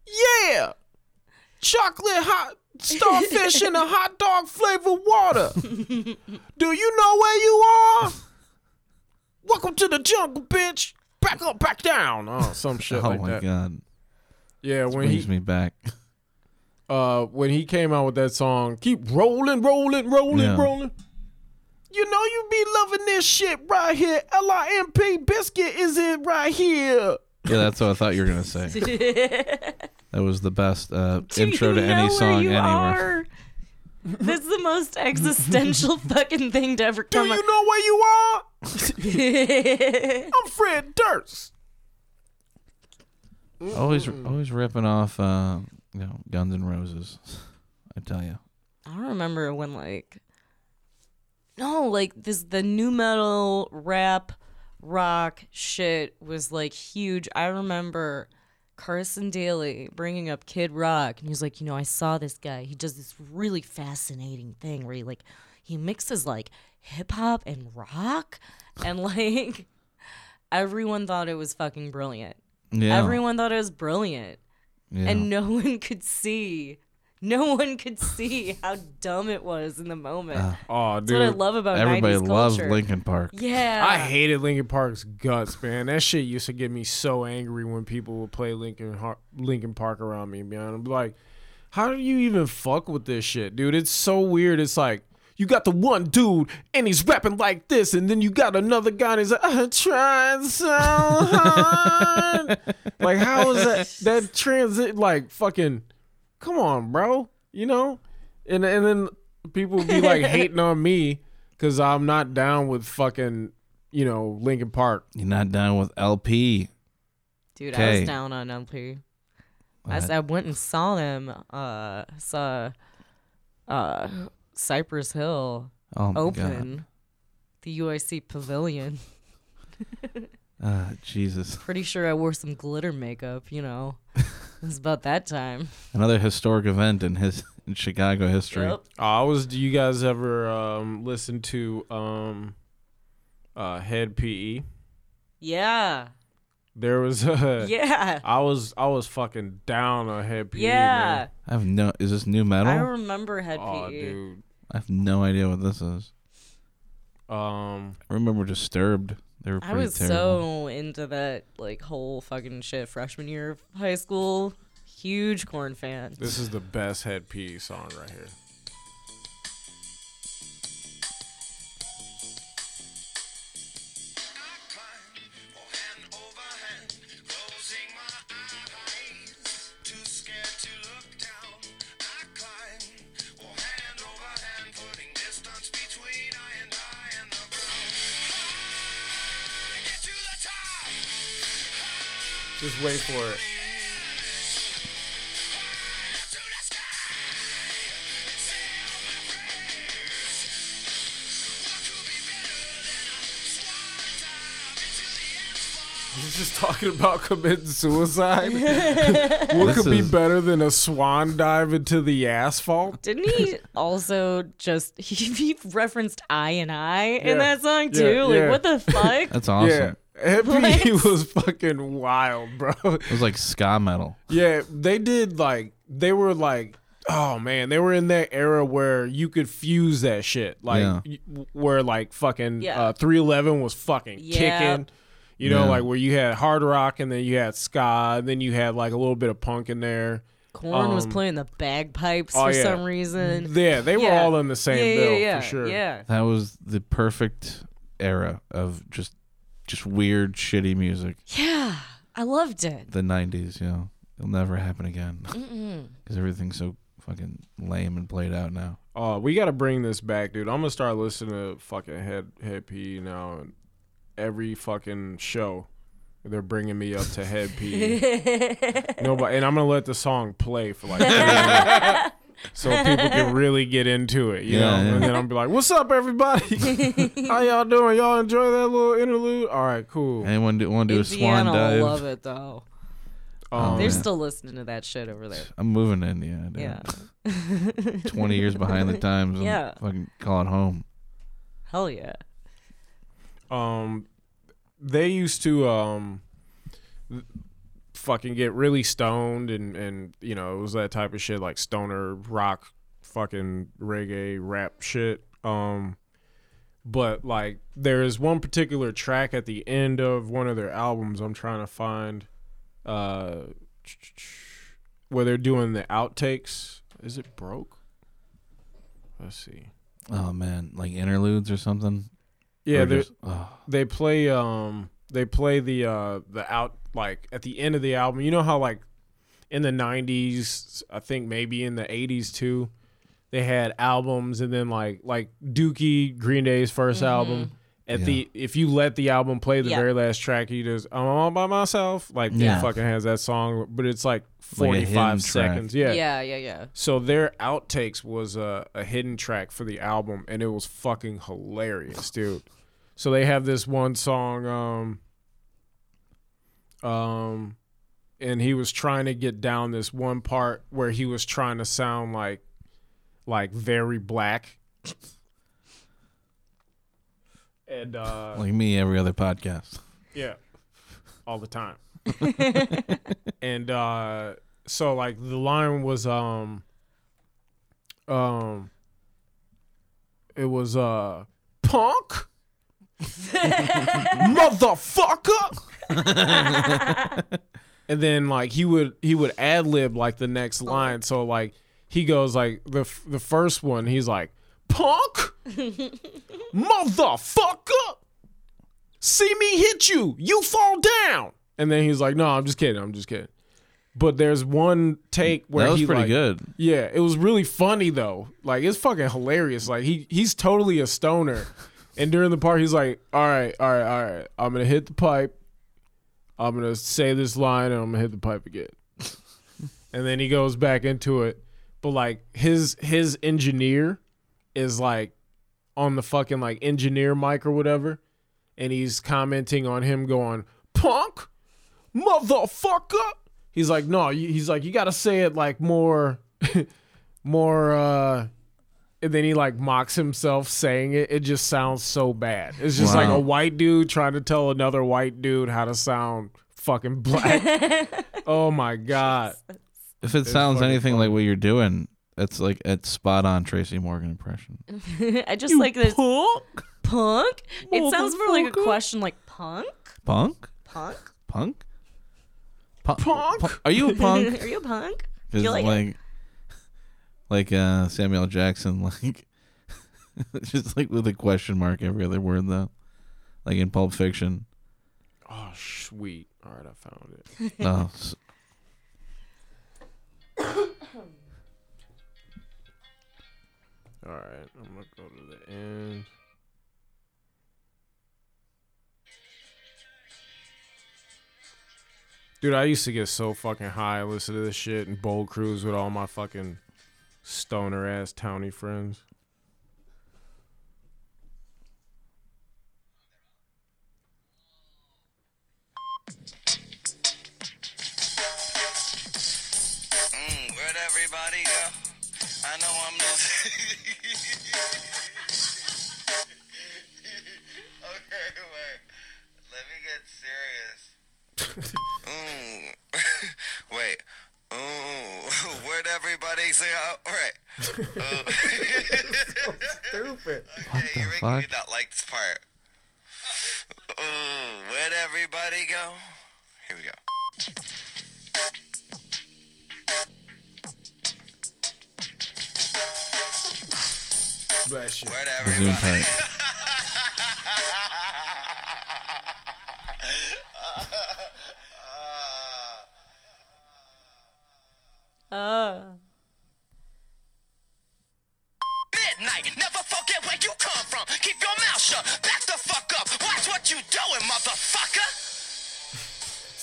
Yeah, chocolate hot starfish in a hot dog flavored water. Do you know where you are? Welcome to the jungle, bitch. Back up, back down. Oh, some [LAUGHS] shit oh like my that. god. Yeah, when Brings he me back. [LAUGHS] uh when he came out with that song, keep rolling, rolling, rolling, Yeah. rolling. You know you be loving this shit right here. L I M P Bizkit is it right here. Yeah, that's what I thought you were gonna say. [LAUGHS] That was the best uh, Do intro you to know any where song you anywhere. are? That's the most existential [LAUGHS] fucking thing to ever come. Do come you out. know where you are? [LAUGHS] I'm Fred Durst. Always, always ripping off, uh, you know, Guns N' Roses. I tell you. I don't remember when like no, like this the nu metal rap rock shit was like huge. I remember Carson Daly bringing up Kid Rock and he's like, you know, I saw this guy. He does this really fascinating thing where he like he mixes like hip hop and rock and [LAUGHS] like everyone thought it was fucking brilliant. Yeah. Everyone thought it was brilliant yeah. and no [LAUGHS] one could see [LAUGHS] no one could see how dumb it was in the moment Uh, Oh, that's what i love about Everybody 90s loves culture. Linkin Park. yeah I hated Linkin Park's guts, man. That shit used to get me so angry when people would play Linkin Har- Linkin Park around me, man. I'm like, how do you even fuck with this shit, dude? It's so weird. It's like you got the one dude and he's rapping like this, and then you got another guy and he's like, I'm trying so hard. [LAUGHS] like, how is that that transit like fucking come on, bro? You know? And and then people be like [LAUGHS] hating on me because I'm not down with fucking, you know, Linkin Park. You're not down with LP. dude i was down on lp I, s- What? I went and saw them uh saw uh cypress hill Oh my open the uic pavilion god. [LAUGHS] Uh, Jesus. pretty sure i wore some glitter makeup you know [LAUGHS] [LAUGHS] it was about that time Another historic event in his in Chicago history. Yep. Uh, I was. Do you guys ever um, listen to um, uh, Hed PE? yeah There was [LAUGHS] a. yeah I was I was fucking down on Hed PE. yeah I have no. Is this nu metal? i I, remember head Man. Oh, PE. dude. I have no idea what this is. Um. I remember Disturbed. They were I was terrible. so into that like whole fucking shit freshman year of high school. Huge Korn fan. This is the best Hed PE song right here. Just wait for it. [LAUGHS] He's just talking about committing suicide. [LAUGHS] what This could be is- better than a swan dive into the asphalt? Didn't he also just he, he referenced I and I in that song Yeah, too? Like yeah. what the fuck? [LAUGHS] That's awesome. Yeah, Hippie [LAUGHS] What? was fucking wild, bro. It was like ska metal. Yeah, they did like they were like oh man, they were in that era where you could fuse that shit. Like Yeah. where like fucking Yeah. uh 311 was fucking Yeah. kicking. You know, Yeah. like where you had hard rock and then you had ska, and then you had like a little bit of punk in there. Korn was Um, playing the bagpipes oh, for yeah. some reason. Yeah, they were Yeah. all in the same yeah, bill yeah, yeah, for sure. Yeah. That was the perfect era of just just weird, shitty music. Yeah. I loved it. The '90s, you know, it'll never happen again [LAUGHS] because everything's so fucking lame and played out now. Uh, we got to bring this back, dude. I'm gonna start listening to fucking head head P now. And every fucking show, they're bringing me up to head P. [LAUGHS] Nobody, and I'm gonna let the song play for like, [LAUGHS] 30 minutes so people can [LAUGHS] really get into it, you Yeah, know. yeah. And then I'm be like, "What's up, everybody? [LAUGHS] How y'all doing? Y'all enjoy that little interlude? All right, cool." Anyone do, want to do a swan dive? love it though. Um, They're yeah. still listening to that shit over there. I'm moving to Indiana. Dude. Yeah. [LAUGHS] 20 years behind the times. I'm Yeah. Fucking call it home. Hell yeah. um they used to um fucking get really stoned and and you know it was that type of shit like stoner rock fucking reggae rap shit. Um but like there is one particular track at the end of one of their albums I'm trying to find uh where they're doing the outtakes. Is it broke? Let's see. Oh man, like interludes or something. yeah Or just- oh, they play um they play the uh the out like at the end of the album you know how like in the 90s i think maybe in the 80s too they had albums and then like like dookie green day's 1st album at the if you let the album play the Yeah. very last track he does i'm all by myself like Yeah. he fucking has that song but it's like Like a hidden 45 track. seconds yeah Yeah, yeah, yeah. so their outtakes was a, a hidden track for the album, and it was fucking hilarious, dude. So they have this one song, um, um, and he was trying to get down this one part where he was trying to sound like, like very black, and uh, like me every other podcast. yeah, all the time. [LAUGHS] and uh so like the line was um um it was uh punk [LAUGHS] motherfucker [LAUGHS] and then like he would he would ad lib like the next line so like he goes like the f- the first one he's like punk [LAUGHS] motherfucker see me hit you, you fall down. And then he's like, no, I'm just kidding. I'm just kidding. But there's one take where that was he pretty like, good. yeah, it was really funny though. Like it's fucking hilarious. Like he he's totally a stoner. And during the part he's like, All right, all right, all right. I'm gonna hit the pipe. I'm gonna say this line and I'm gonna hit the pipe again. [LAUGHS] and then he goes back into it. But like his his engineer is like on the fucking like engineer mic or whatever. And he's commenting on him going, Punk, motherfucker. He's like, no, he's like, you gotta say it like more [LAUGHS] more uh and then he like mocks himself saying it. It just sounds so bad. It's just like a white dude trying to tell another white dude how to sound fucking [LAUGHS] black. oh my god. [LAUGHS] If it sounds anything funny. like what you're doing, that's like it's spot on Tracy Morgan impression. [LAUGHS] I just like this Punk? punk. It sounds more like a question like punk? Punk? Punk? Punk? Pu- Punk? pu- Are you a punk? Are you a punk? 'Cause You like like, it? Like, uh, Samuel Jackson, [LAUGHS] like just like with a question mark every other word though, like in Pulp Fiction. Oh sweet. All right, I found it. [LAUGHS] Oh, s- All right, I'm gonna go to the end. Dude, I used to get so fucking high, listen to this shit and bowl cruise with all my fucking stoner ass towny friends. Everybody say? Oh, right. [LAUGHS] Uh, Stupid. [LAUGHS] What the you're making fuck? me not like this part. Ooh, where'd everybody go? Here we go. Bless you. Where'd Zoom everybody? tight. [LAUGHS]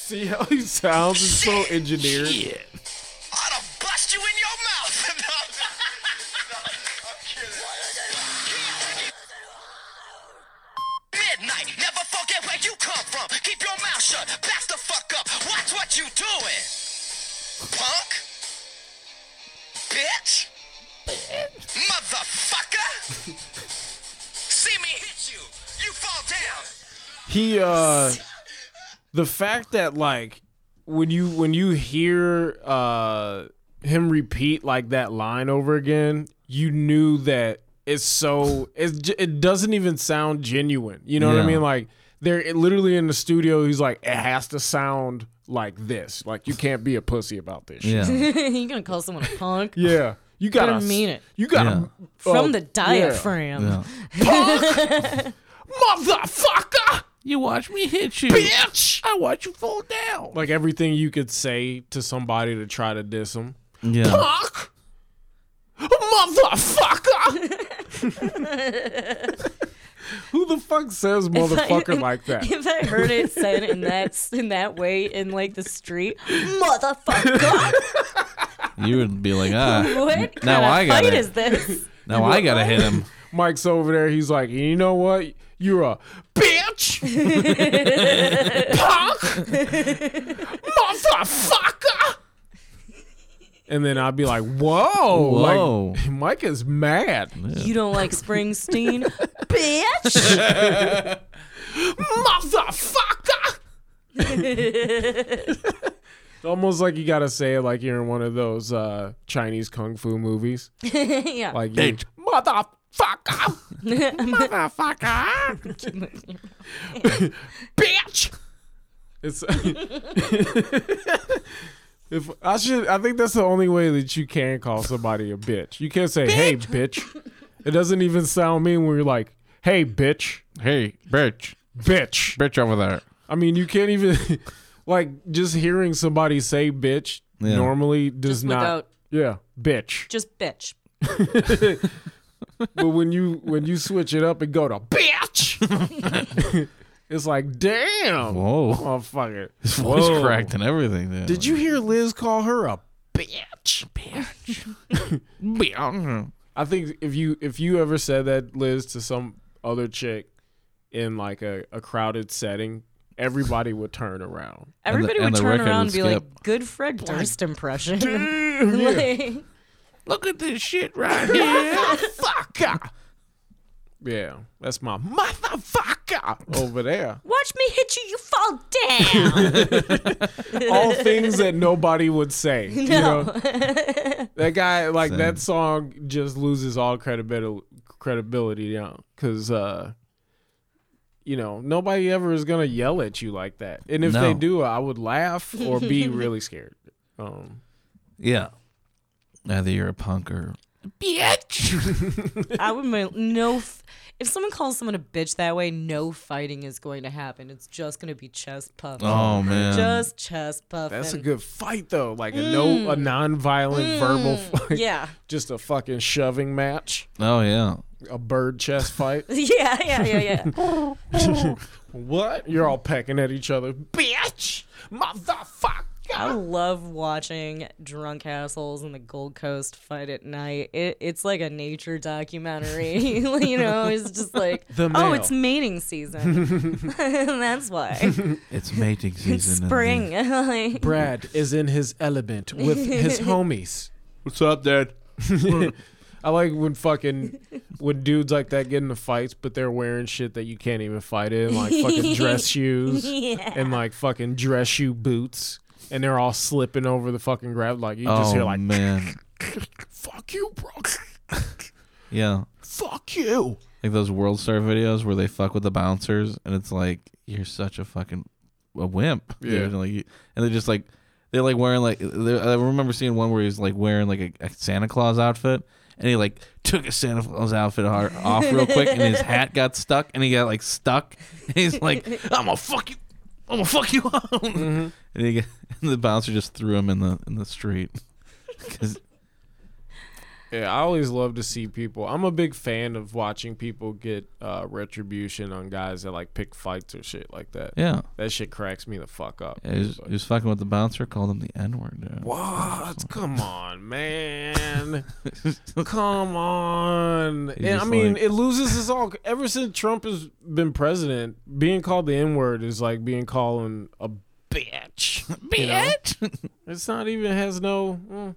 See how he sounds? It's so engineered. I'd the fact that like when you when you hear uh him repeat like that line over again, you knew that it's so it j- it doesn't even sound genuine. You know what I mean? Like they're literally in the studio. He's like, it has to sound like this. Like you can't be a pussy about this. Shit. Yeah. [LAUGHS] you gonna call someone a punk? [LAUGHS] Yeah. You gotta Gotta mean it. You gotta From uh, the diaphragm. yeah. [LAUGHS] motherfucker, You watch me hit you. bitch. I watch you fall down. Like everything you could say to somebody to try to diss them. Yeah. Fuck! Motherfucker! [LAUGHS] Who the fuck says motherfucker [LAUGHS] like that? If I heard it said in that in that way in like the street, motherfucker, [LAUGHS] You would be like, ah. what Now kind I of got fight it. is this? Now I gotta hit him. Mike's over there. He's like, you know what? You're a bitch, punk, motherfucker. And then I'd be like, whoa, Whoa. like Mike is mad, You don't like Springsteen, [LAUGHS] bitch. motherfucker. It's almost like you gotta say it like you're in one of those uh, Chinese kung fu movies. [LAUGHS] yeah. Like, you, motherfucker, [LAUGHS] motherfucker, bitch. It's [LAUGHS] if I should, I think that's the only way that you can call somebody a bitch. You can't say, "Hey, bitch." It doesn't even sound mean when you're like, "Hey, bitch, Hey, bitch. bitch." Bitch over there. I mean, you can't even [LAUGHS] like just hearing somebody say "bitch" Yeah. normally does Just not. without- Yeah, bitch. Just bitch. But when you when you switch it up and go to bitch, [LAUGHS] it's like damn, Whoa. motherfucker. His voice Whoa. cracked and everything. Dude. Did you hear Liz call her a bitch? Bitch. [LAUGHS] I think if you if you ever said that Liz to some other chick in like a, a crowded setting, everybody would turn around. Everybody and would turn around would and be like, "Good Fred Durst impression." Damn, yeah. [LAUGHS] Like, Look at this shit right here. Motherfucker. Yeah, that's my motherfucker over there. Watch me hit you, you fall down. [LAUGHS] All things that nobody would say. You know? no. That guy, like Same. that song, just loses all credibility. Credibility, you know, because uh, you know nobody ever is gonna yell at you like that. And if they do, I would laugh or be really scared. Um, yeah. Either you're a punk or bitch. [LAUGHS] I would my, no. F- if someone calls someone a bitch that way, no fighting is going to happen. It's just going to be chest puffing. Oh man. Just chest puffing. That's a good fight though, like a no a non-violent verbal fight. Mm. Yeah. Just a fucking shoving match, oh yeah. a bird chest fight. [LAUGHS] Yeah, yeah, yeah, yeah. [LAUGHS] what? You're all pecking at each other, bitch, motherfucker. I love watching drunk assholes in the Gold Coast fight at night. It, it's like a nature documentary. [LAUGHS] you know, it's just [LAUGHS] like, The oh, it's mating season. [LAUGHS] That's why. It's mating season. It's spring. Like, Brad is in his element with his homies. What's up, Dad? I like when fucking when dudes like that get into fights, but they're wearing shit that you can't even fight in, like fucking dress shoes and like fucking dress shoe boots, and they're all slipping over the fucking ground. Like you just oh hear like, man. [LAUGHS] "Fuck you, bro. [LAUGHS] Yeah. Fuck you." Like those World Star videos where they fuck with the bouncers, and it's like you're such a fucking a wimp. dude. Yeah. And, like, and they're just like they're like wearing like I remember seeing one where he's like wearing like a, a Santa Claus outfit, and he like took his Santa Claus outfit off real quick, and his hat got stuck, and he got like stuck. And [LAUGHS] he's like, "I'm gonna fuck you." I'm gonna fuck you out, Mm-hmm. and, he, [LAUGHS] and the bouncer just threw him in the in the street. [LAUGHS] 'Cause- Yeah, I always love to see people. I'm a big fan of watching people get uh, retribution on guys that like pick fights or shit like that. yeah, That shit cracks me the fuck up. he was, he was fucking with the bouncer, called him the N word. dude. What? [LAUGHS] [LAUGHS] Come on, man. Come on. And, I mean, like- it loses us all. Ever since Trump has been president, being called the N word is like being called a bitch. [LAUGHS] you know? It's not even has no. mm,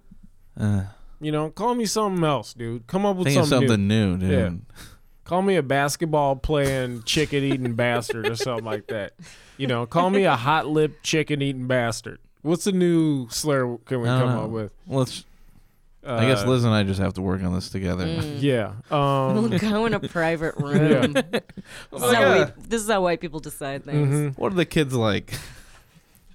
Uh, You know, call me something else, dude. Come up with think of something, something new. new, dude. Yeah. Call me a basketball playing [LAUGHS] chicken eating bastard or something like that. You know, call me a hot lip chicken eating bastard. What's the new slur can we come know. up with? Well, it's, I guess Uh, Liz and I just have to work on this together. Yeah. we'll Um, go in a private [LAUGHS] room. [LAUGHS] this, is how yeah. white, this is how white people decide things. mhm. What are the kids like?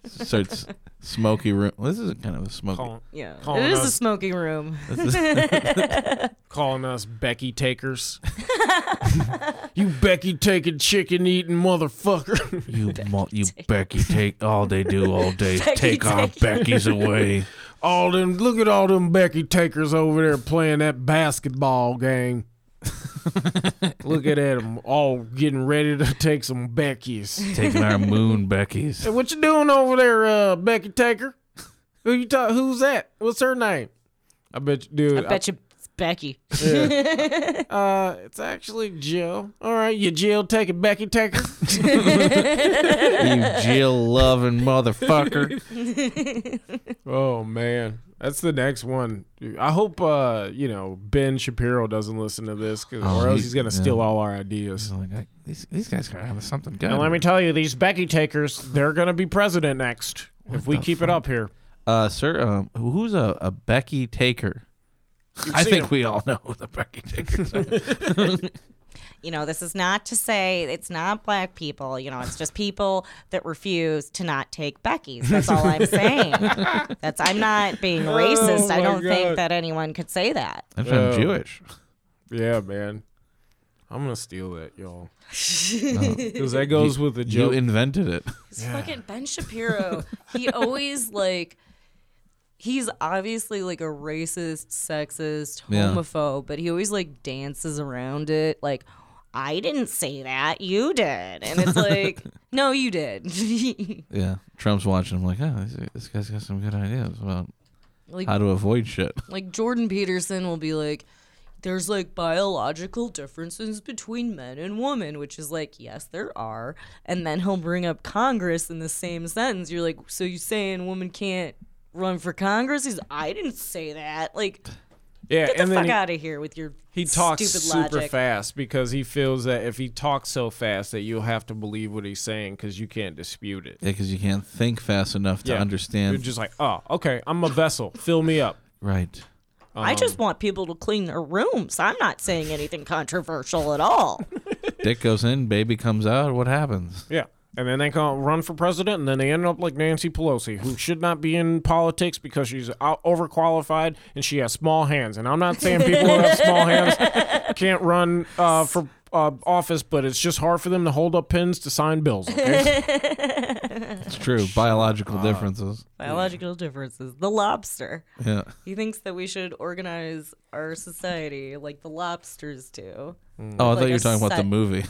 Starts smoky room. Well, this is kind of a smoky. Call- Yeah, Calling it is a us- smoky room. Is- [LAUGHS] calling us Becky takers. [LAUGHS] you Becky taking chicken eating motherfucker. you, [LAUGHS] mo- you Becky take all they do all day. Becky take our Becky's away. all them look at all them Becky takers over there playing that basketball game. [LAUGHS] look at them all getting ready to take some Becky's. Taking our moon Becky's. Hey, what you doing over there, uh, Becky Taker? Who you talk? Who's that? What's her name? I bet you, dude. I bet you it's Becky. [LAUGHS] Uh, it's actually Jill. All right, you Jill taking Becky Taker. [LAUGHS] you Jill loving motherfucker. [LAUGHS] oh man, that's the next one. I hope uh, you know Ben Shapiro doesn't listen to this, 'cause- Oh, or else he- he's gonna yeah. steal all our ideas. Like, I, these, these guys gotta have something good. And let me tell you, these Becky takers, they're gonna be president next if we the keep it up here. uh, sir, um, who's a, a Becky Taker? I think him. we all know who the Becky Takers are. [LAUGHS] you know, this is not to say it's not black people. You know, it's just people that refuse to not take Becky's. That's all I'm saying. [LAUGHS] That's I'm not being racist. I oh don't God. think that anyone could say that. If I'm Oh. Jewish. Yeah, man. I'm gonna steal that, y'all, [LAUGHS] oh. because that goes with the You invented it. It's fucking Ben Shapiro. he always like he's obviously like a racist, sexist, Yeah. homophobe, but he always like dances around it like I didn't say that, you did. And it's like, [LAUGHS] no, you did. [LAUGHS] Yeah. Trump's watching. I'm like, oh, this, this guy's got some good ideas about like how to avoid shit. [LAUGHS] like Jordan Peterson will be like there's like biological differences between men and women, which is like, yes, there are. And then he'll bring up Congress in the same sentence. You're like, so you saying women can't run for Congress? He's I didn't say that. Like, yeah, get the and fuck out of here with your he talks stupid super logic. fast because he feels that if he talks so fast that you'll have to believe what he's saying because you can't dispute it. Yeah, because you can't think fast enough to Yeah. You're understand. just like, oh, okay, I'm a vessel. Fill me up. right. I Um, just want people to clean their rooms. I'm not saying anything controversial at all. [LAUGHS] Dick goes in, baby comes out. What happens? Yeah. And then they go run for president, and then they end up like Nancy Pelosi, who should not be in politics because she's out- overqualified and she has small hands. And I'm not saying people who have small hands [LAUGHS] can't run uh, for uh, office, but it's just hard for them to hold up pens to sign bills. Okay? [LAUGHS] It's true. Biological differences. Biological differences. The lobster. Yeah. He thinks that we should organize our society like the lobsters do. Oh, I Like thought you were a talking about the movie.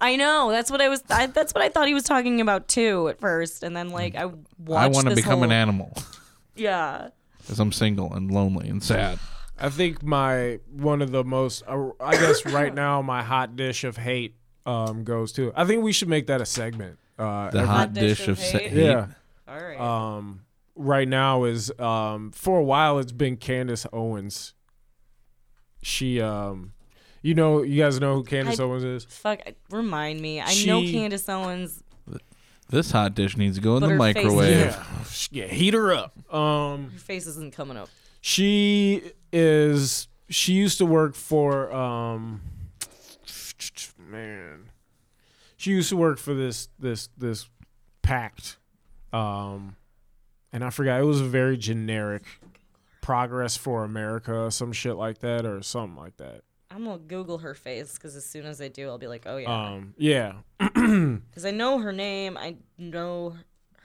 I know. That's what I was. I, that's what I thought he was talking about too at first, and then like I watched. I want to this become an animal [LAUGHS] Yeah. because I'm single and lonely and sad. I think my one of the most, uh, I guess [COUGHS] right now, my hot dish of hate um, goes to. I think we should make that a segment. Uh, The every- hot dish dish of of hate? hate. yeah. All right. um, right now is um, for a while it's been Candace Owens. She, um, you know, you guys know who Candace I- Owens is. Fuck. Remind me. I know Candace Owens. This hot dish needs to go in the her face microwave. Yeah, [LAUGHS] yeah, heat her up. Um, Her face isn't coming up. she is. She used to work for. Um, man, she used to work for this this this pact, um, and I forgot it was a very generic progress for America, some shit like that, or something like that. I'm gonna Google her face because as soon as I do, I'll be like, oh yeah, Um, yeah, [CLEARS THROAT] because I know her name. I know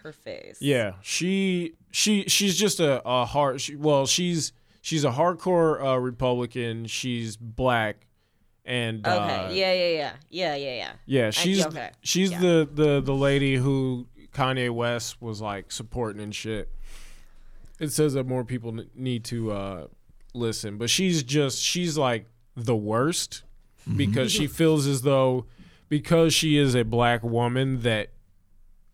her face. yeah. She she she's just a, a hard. She, well, she's she's a hardcore uh, Republican. She's black, and Okay. uh, yeah. Yeah. Yeah. Yeah. Yeah. Yeah. Yeah, she's okay. she's Yeah. the, the the lady who Kanye West was like supporting and shit. It says that more people n- need to uh, listen, but she's just she's like the worst because she feels as though because she is a black woman that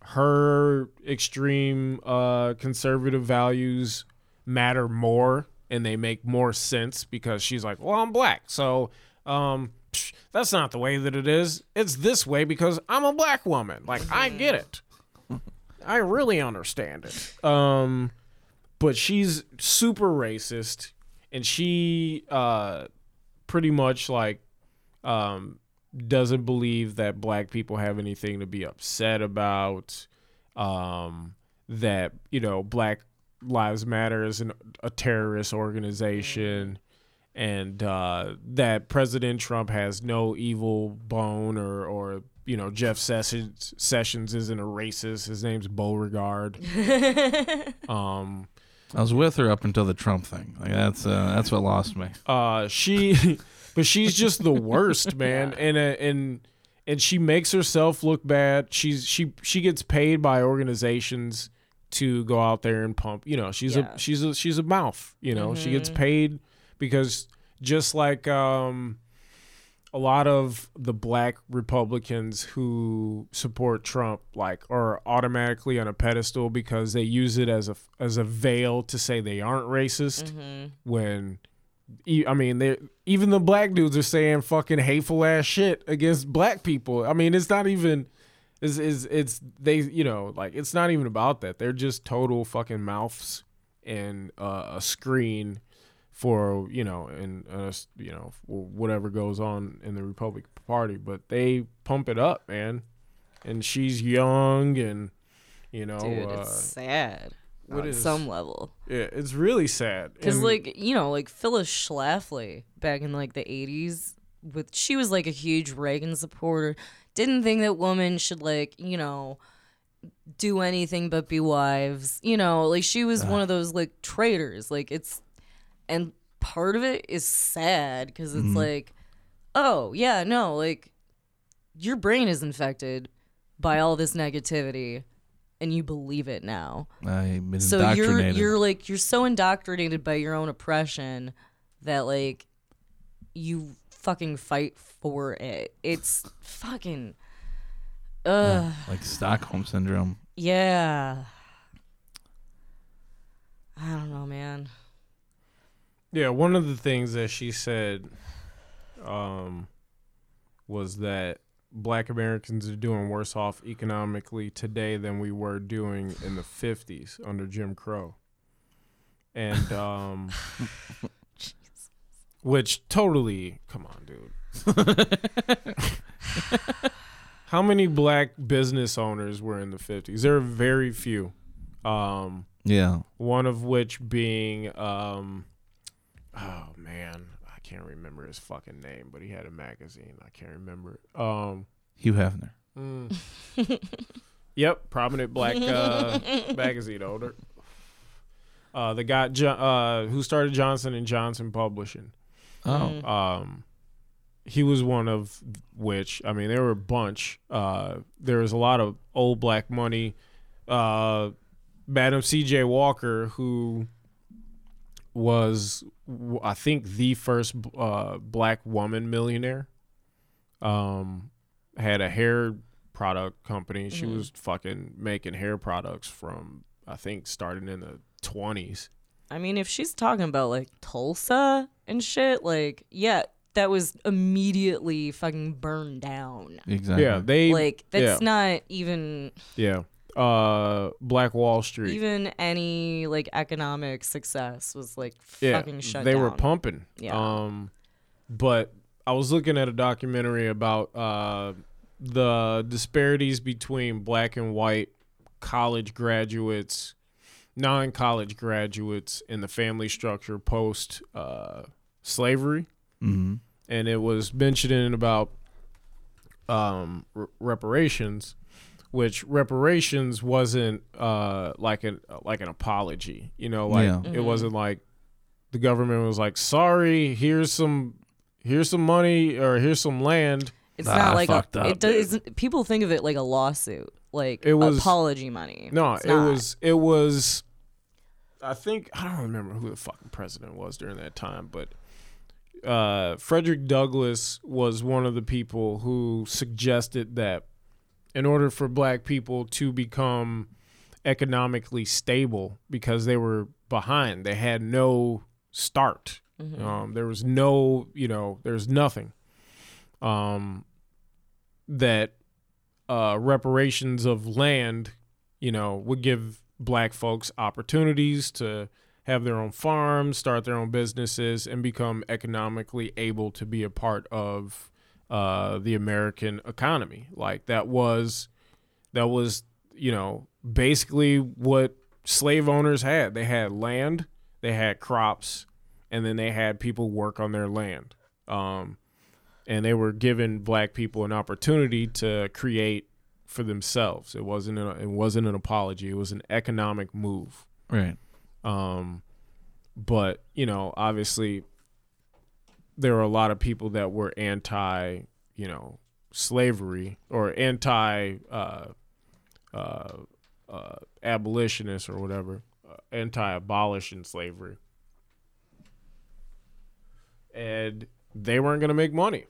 her extreme uh, conservative values matter more and they make more sense because she's like, well, I'm black, so um, psh, that's not the way that it is. It's this way because I'm a black woman. Like I get it. I really understand it. Um, but she's super racist, and she uh, pretty much like um, doesn't believe that black people have anything to be upset about. Um, that you know, Black Lives Matter is an, a terrorist organization, and uh, that President Trump has no evil bone, or or you know, Jeff Sessions Sessions isn't a racist. His name's Beauregard. [LAUGHS] um, I was with her up until the Trump thing. Like that's uh, that's what lost me. uh she [LAUGHS] but she's just the worst man [LAUGHS] and uh, and and she makes herself look bad she's she she gets paid by organizations to go out there and pump you know she's Yeah. a she's a she's a mouth you know she gets paid because just like um a lot of the black Republicans who support Trump like are automatically on a pedestal because they use it as a as a veil to say they aren't racist when e- I mean they even the black dudes are saying fucking hateful ass shit against black people. I mean it's not even is is it's they you know like it's not even about that. They're just total fucking mouths and uh, a screen for you know and uh, you know whatever goes on in the Republican Party, but they pump it up, man. And she's young, and you know, Dude, uh, it's sad. what on is- some level. yeah, it's really sad. Because like you know, like Phyllis Schlafly back in like the '80s, with she was like a huge Reagan supporter. Didn't think that women should like you know do anything but be wives. You know, like she was one of those like traitors. Like it's and part of it is sad because it's like, oh yeah, no, like your brain is infected by all this negativity, and you believe it now so you're you're like you're so indoctrinated by your own oppression that like you fucking fight for it. It's fucking uh like Stockholm syndrome. yeah. I don't know, man. Yeah, one of the things that she said um, was that black Americans are doing worse off economically today than we were doing in the 50s under Jim Crow. And, [LAUGHS] um, which totally, come on, dude. [LAUGHS] How many black business owners were in the 50s? There are very few. Um, Yeah. one of which being, um, oh man, I can't remember his fucking name, but he had a magazine. I can't remember it. Um, Hugh Hefner. mm. [LAUGHS] yep, prominent black uh, [LAUGHS] magazine owner. Uh, the guy Jo- uh, who started Johnson and Johnson Publishing. Oh. Um, he was one of which I mean there were a bunch. Uh, there was a lot of old black money. Uh, Madam C.J. Walker, who was I think the first uh, black woman millionaire, um, had a hair product company. She was fucking making hair products from I think starting in the twenties. I mean, if she's talking about like Tulsa and shit, like, yeah, that was immediately fucking burned down. Exactly. Yeah, they Like, that's yeah. not even Yeah. Uh Black Wall Street. even any like economic success was like yeah. fucking shut they down. were pumping. Yeah. Um but I was looking at a documentary about uh the disparities between black and white college graduates, non-college graduates in the family structure post uh slavery. hmm and it was mentioning about um, r- reparations, which reparations wasn't uh, like an like an apology. You know, like Yeah. it wasn't like the government was like, "Sorry, here's some here's some money or here's some land." It's Ah, not like a, up, it does. People think of it like a lawsuit, like It was- apology money. No, It's it not. was it was. I think I don't remember who the fucking president was during that time, but uh, Frederick Douglass was one of the people who suggested that in order for black people to become economically stable, because they were behind, they had no start. Um, there was no, you know, there's nothing. Um, that uh, reparations of land, you know, would give black folks opportunities to have their own farms, start their own businesses, and become economically able to be a part of uh, the American economy. Like that was that was you know basically what slave owners had. They had land, they had crops, and then they had people work on their land. Um, and they were giving black people an opportunity to create for themselves. It wasn't a, it wasn't an apology. It was an economic move. Right. Um, but you know, obviously, there were a lot of people that were anti, you know, slavery or anti uh, uh, uh, abolitionists or whatever, uh, anti-abolishing slavery, and they weren't going to make money.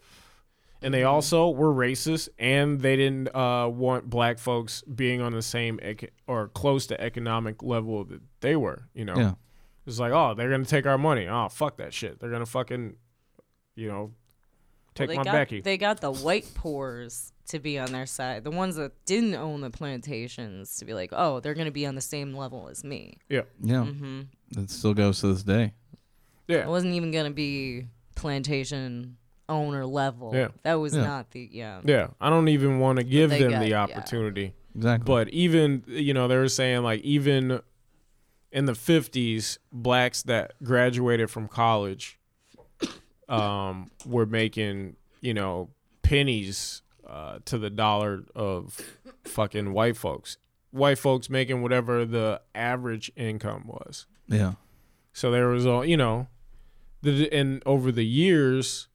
And they also were racist, and they didn't uh, want black folks being on the same or close to economic level that they were. You know, Yeah. it's like, oh, they're gonna take our money. Oh, fuck that shit. They're gonna fucking, you know, take they my got, Becky. They got the white poors to be on their side. The ones that didn't own the plantations to be like, oh, they're gonna be on the same level as me. yeah, Yeah. Mm-hmm. That still goes to this day. Yeah. It wasn't even gonna be plantation owner level. Yeah. That was Yeah. not the yeah. yeah. I don't even want to give them got- the yeah. opportunity. Exactly. But even you know, they were saying like even in the fifties, blacks that graduated from college, um, were making you know pennies uh, to the dollar of fucking white folks. White folks making whatever the average income was. yeah. So there was all you know, the and over the years,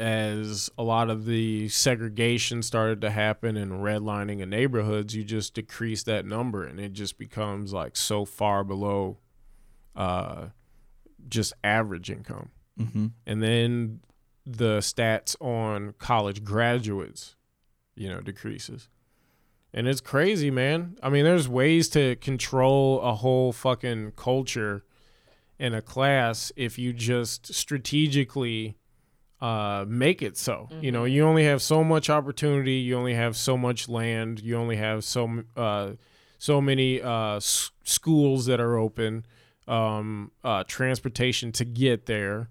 as a lot of the segregation started to happen and redlining in neighborhoods, you just decrease that number, and it just becomes like so far below, uh, just average income. Mm-hmm. And then the stats on college graduates, you know, decreases. And it's crazy, man. I mean, there's ways to control a whole fucking culture in a class if you just strategically uh, make it so. You know, you only have so much opportunity. You only have so much land. You only have so uh, so many uh, s- schools that are open. Um, uh, transportation to get there.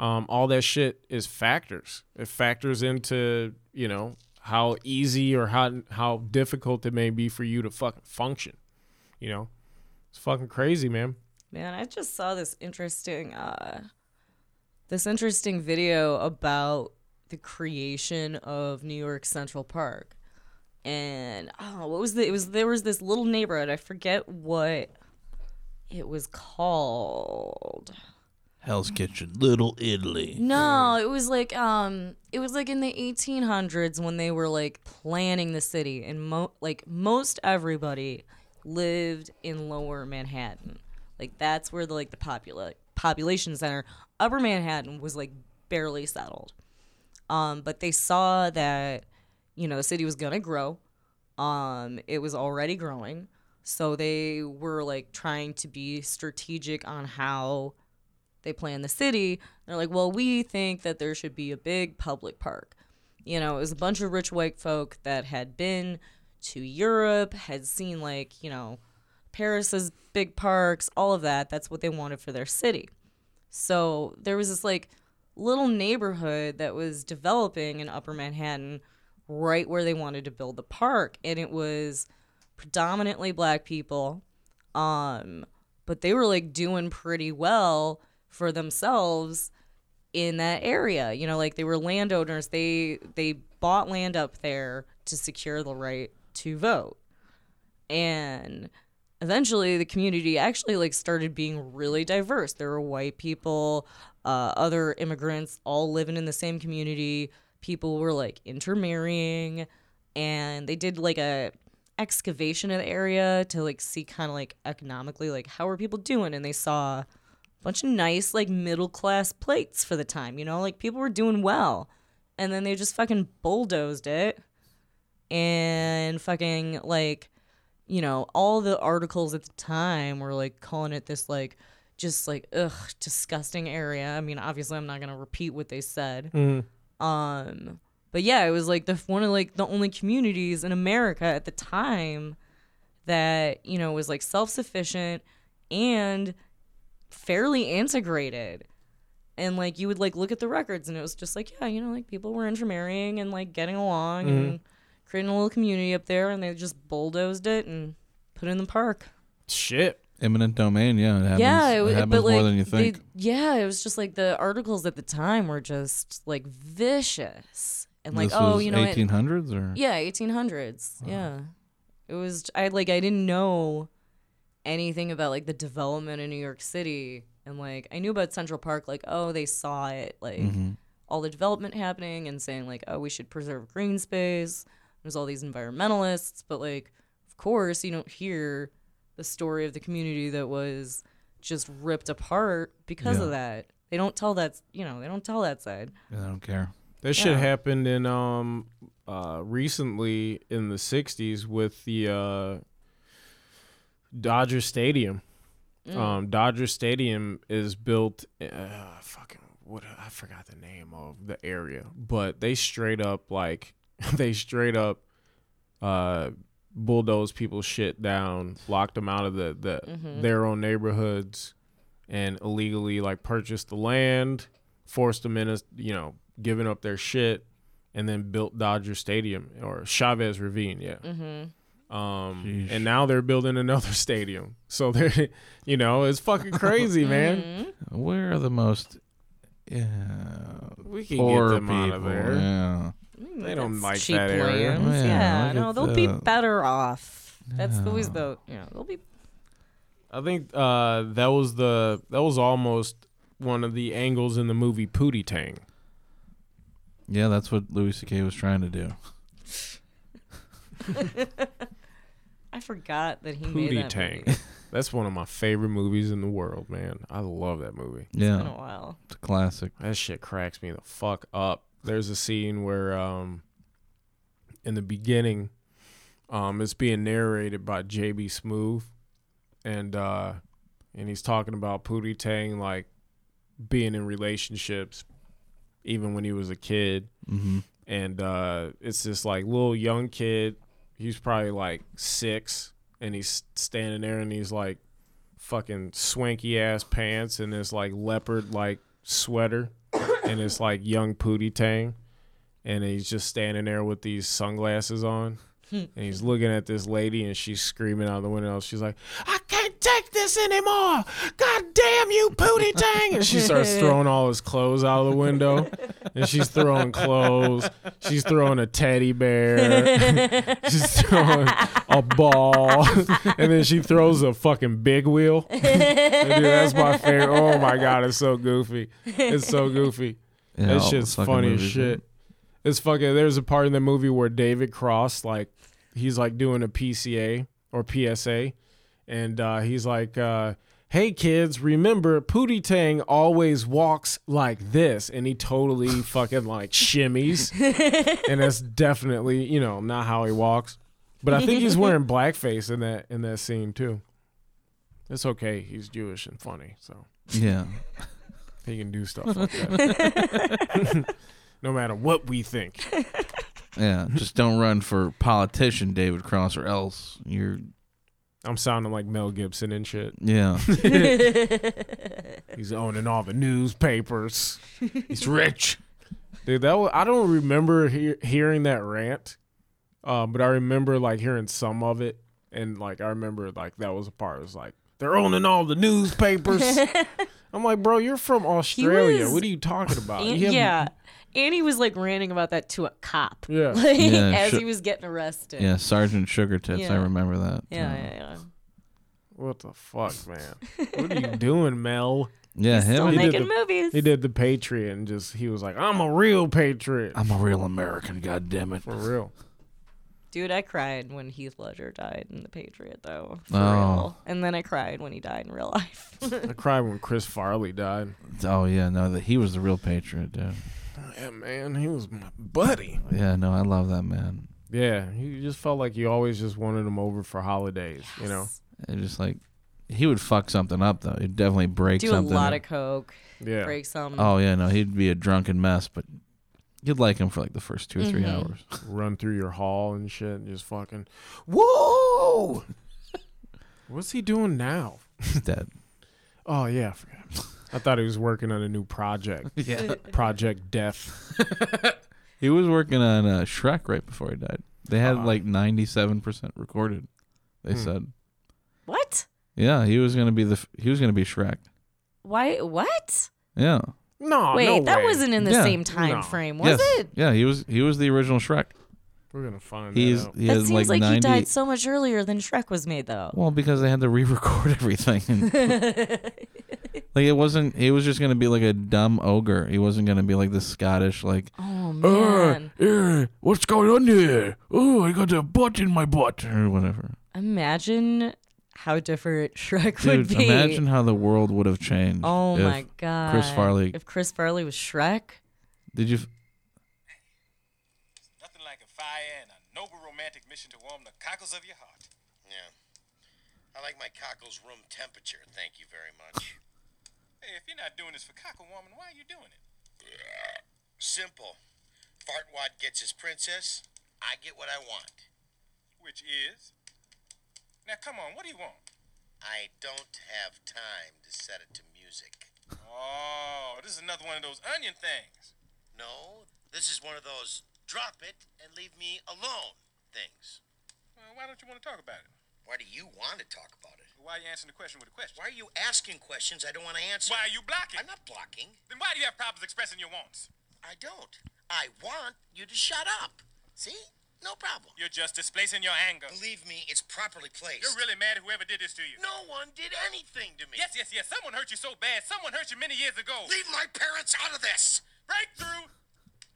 Um, all that shit is factors. It factors into you know how easy or how how difficult it may be for you to fucking function. You know, it's fucking crazy, man. Man, I just saw this interesting uh this interesting video about the creation of New York Central Park. And oh, what was the it was there was this little neighborhood, I forget what it was called. Hell's Kitchen, Little Italy. No, it was like um it was like in the 1800s when they were like planning the city and mo- like most everybody lived in lower Manhattan. Like that's where the like the popula- population center upper Manhattan was like barely settled. Um but they saw that you know the city was to grow. Um it was already growing. So they were like trying to be strategic on how they plan the city. They're like, well, we think that there should be a big public park. You know, it was a bunch of rich white folk that had been to Europe, had seen like, you know, Paris's big parks, all of that. That's what they wanted for their city. So there was this like little neighborhood that was developing in Upper Manhattan right where they wanted to build the park. And it was predominantly black people. Um, but they were like doing pretty well for themselves in that area. You know, like they were landowners. They they bought land up there to secure the right to vote. And eventually the community actually like started being really diverse. There were white people, uh, other immigrants all living in the same community. People were like intermarrying and they did like a excavation of the area to like see kind of like economically like how are people doing and they saw bunch of nice like middle class plates for the time you know? Like people were doing well. And then they just fucking bulldozed it. And fucking like you know all the articles at the time were like calling it this like just like ugh disgusting area. I mean obviously i'm not gonna repeat what they said. Um but yeah it was like the one of like the only communities in america at the time that you know was like self-sufficient and fairly integrated and like you would like look at the records and it was just like yeah you know like people were intermarrying and like getting along and mm-hmm. creating a little community up there and they just bulldozed it and put it in the park Shit. Eminent domain, yeah. It happens, yeah, it, it, happens but like more than you they- think. yeah, it was just like the articles at the time were just like vicious and like this oh was you know it- 1800s or yeah, 1800s. Yeah. It was I like I didn't know anything about like the development in New York City and like I knew about Central Park like oh they saw it like Mm-hmm. all the development happening and saying like oh we should preserve green space. There's all these environmentalists, but like of course you don't hear the story of the community that was just ripped apart because Yeah. of that. They don't tell that, you know, they don't tell that side. I don't care. That shit happened in um uh recently in the '60s with the uh Dodger Stadium. Um, Dodger Stadium is built. Uh, fucking what? I forgot the name of the area, but they straight up like [LAUGHS] they straight up uh bulldoze people's shit down, locked them out of the the their own neighborhoods, and illegally like purchased the land, forced them in a you know giving up their shit, and then built Dodger Stadium or Chavez Ravine, yeah. Um, and now they're building another [LAUGHS] stadium. So they're, you know, it's fucking crazy, [LAUGHS] man. Where are the most yeah, We can poor get them people? out of there. Yeah. They don't That's like cheap that area. lands. Yeah, Yeah, look no, at they'll be that. better off. That's always the, you know, they'll be I think uh, that was the that was almost one of the angles in the movie Pootie Tang. Yeah, that's what Louis C.K. was trying to do. [LAUGHS] I forgot that he made Pootie that Tang. movie. [LAUGHS] That's one of my favorite movies in the world, man. I love that movie. It's been a Yeah, while. it's a classic. That shit cracks me the fuck up. There's a scene where um in the beginning um it's being narrated by JB Smoove and uh and he's talking about Pootie Tang like being in relationships even when he was a kid hmm and uh it's this like little young kid he's probably like 6 and he's standing there and he's like fucking swanky ass pants and this like leopard like sweater and it's like young Pootie Tang and he's just standing there with these sunglasses on. Hmm. and he's looking at this lady and she's screaming out the window. She's like, I this anymore. God damn you, Pootie [LAUGHS] Tang. And she starts throwing all his clothes out of the window. And she's throwing clothes. She's throwing a teddy bear. [LAUGHS] she's throwing a ball. and then she throws a fucking big wheel. [LAUGHS] Dude, that's my favorite. Oh my God, it's so goofy. It's so goofy. Yeah, that all shit's funny as movies, shit. It's fucking. There's a part in the movie where David Cross, like, he's like doing a PCA or PSA, and uh, he's like, uh, "Hey kids, remember Pootie Tang always walks like this," and he totally [LAUGHS] fucking like shimmies, [LAUGHS] and that's definitely you know not how he walks. But I think he's wearing [LAUGHS] blackface in that in that scene too. It's okay. He's Jewish and funny, so Yeah. he can do stuff like that. no matter what we think. Yeah. Just don't run for politician, David Cross, or else you're. I'm sounding like Mel Gibson and shit. Yeah. [LAUGHS] [LAUGHS] He's owning all the newspapers. [LAUGHS] He's rich. Dude, that was, I don't remember hear, hearing that rant, um, but I remember like hearing some of it, and like I remember like that was a part. It was like they're owning all the newspapers. I'm like, bro, you're from Australia. was- What are you talking about? And- You haven't- yeah. And he was like ranting about that to a cop. Yeah. [LAUGHS] Like, Yeah, as sure. he was getting arrested. Yeah. Sergeant Sugar Tits. I remember that. Yeah, yeah, yeah. What the fuck, man? [LAUGHS] What are you doing, Mel? Yeah. Still Him. He did making the- movies. He did the Patriot and just he was like, I'm a real patriot. I'm a real American. God damn it. For real. Dude, I cried when Heath Ledger died in The Patriot, though. For Oh. real. And then I cried when he died in real life. I cried when Chris Farley died. Oh yeah. No, that he was the real patriot, dude. Yeah, man, he was my buddy. Yeah. No, I love that man. Yeah, he just felt like you always just wanted him over for holidays, you know? And just like he would fuck something up though. He'd definitely break Do a something. lot of coke, Yeah. break some. Oh yeah, no, he'd be a drunken mess, but you'd like him for like the first two or 3 Mhm. hours. [LAUGHS] Run through your hall and shit and just fucking, whoa! What's he doing now? He's dead. Oh, yeah, I forgot. I thought he was working on a new project. [LAUGHS] Yeah. [LAUGHS] Project Death. [LAUGHS] He was working on uh, Shrek right before he died. They had Ah. like ninety-seven percent recorded. They Hmm. said, What? yeah, he was gonna be the f- he was gonna be Shrek. Why? What? Yeah. No, Wait, no that way. wasn't in the Yeah. same time No. frame, was yes. it? Yeah, he was he was the original Shrek. We're going to find He's that out. he that seems like, like, 90 he died so much earlier than Shrek was made, though. Well, because they had to re-record [LAUGHS] everything. [LAUGHS] like it wasn't. It was just gonna be like a dumb ogre. He wasn't gonna be like the Scottish like. oh man! yeah, what's going on here? Oh, I got a butt in my butt or whatever. Imagine how different Shrek would Dude, be. imagine how the world would have changed. Oh if- my god! Chris Farley- If Chris Farley was Shrek, Did you? Nothing like a fire and a noble romantic mission to warm the cockles of your heart. Yeah. I like my cockles room temperature, thank you very much. Hey, if you're not doing this for cockle warming, why are you doing it? Simple. Fartwad gets his princess, I get what I want. Which is? Now, come on, what do you want? I don't have time to set it to music. Oh, this is another one of those onion things. No, this is one of those drop it and leave me alone things. Well, why don't you want to talk about it? Why do you want to talk about it? Why are you answering the question with a question? Why are you asking questions I don't want to answer? Why are you blocking? I'm not blocking. Then why do you have problems expressing your wants? I don't. I want you to shut up. See? No problem. You're just displacing your anger. Believe me, it's properly placed. You're really mad at whoever did this to you. No one did anything to me. Yes, yes, yes. Someone hurt you so bad. Someone hurt you many years ago. Leave my parents out of this. Breakthrough.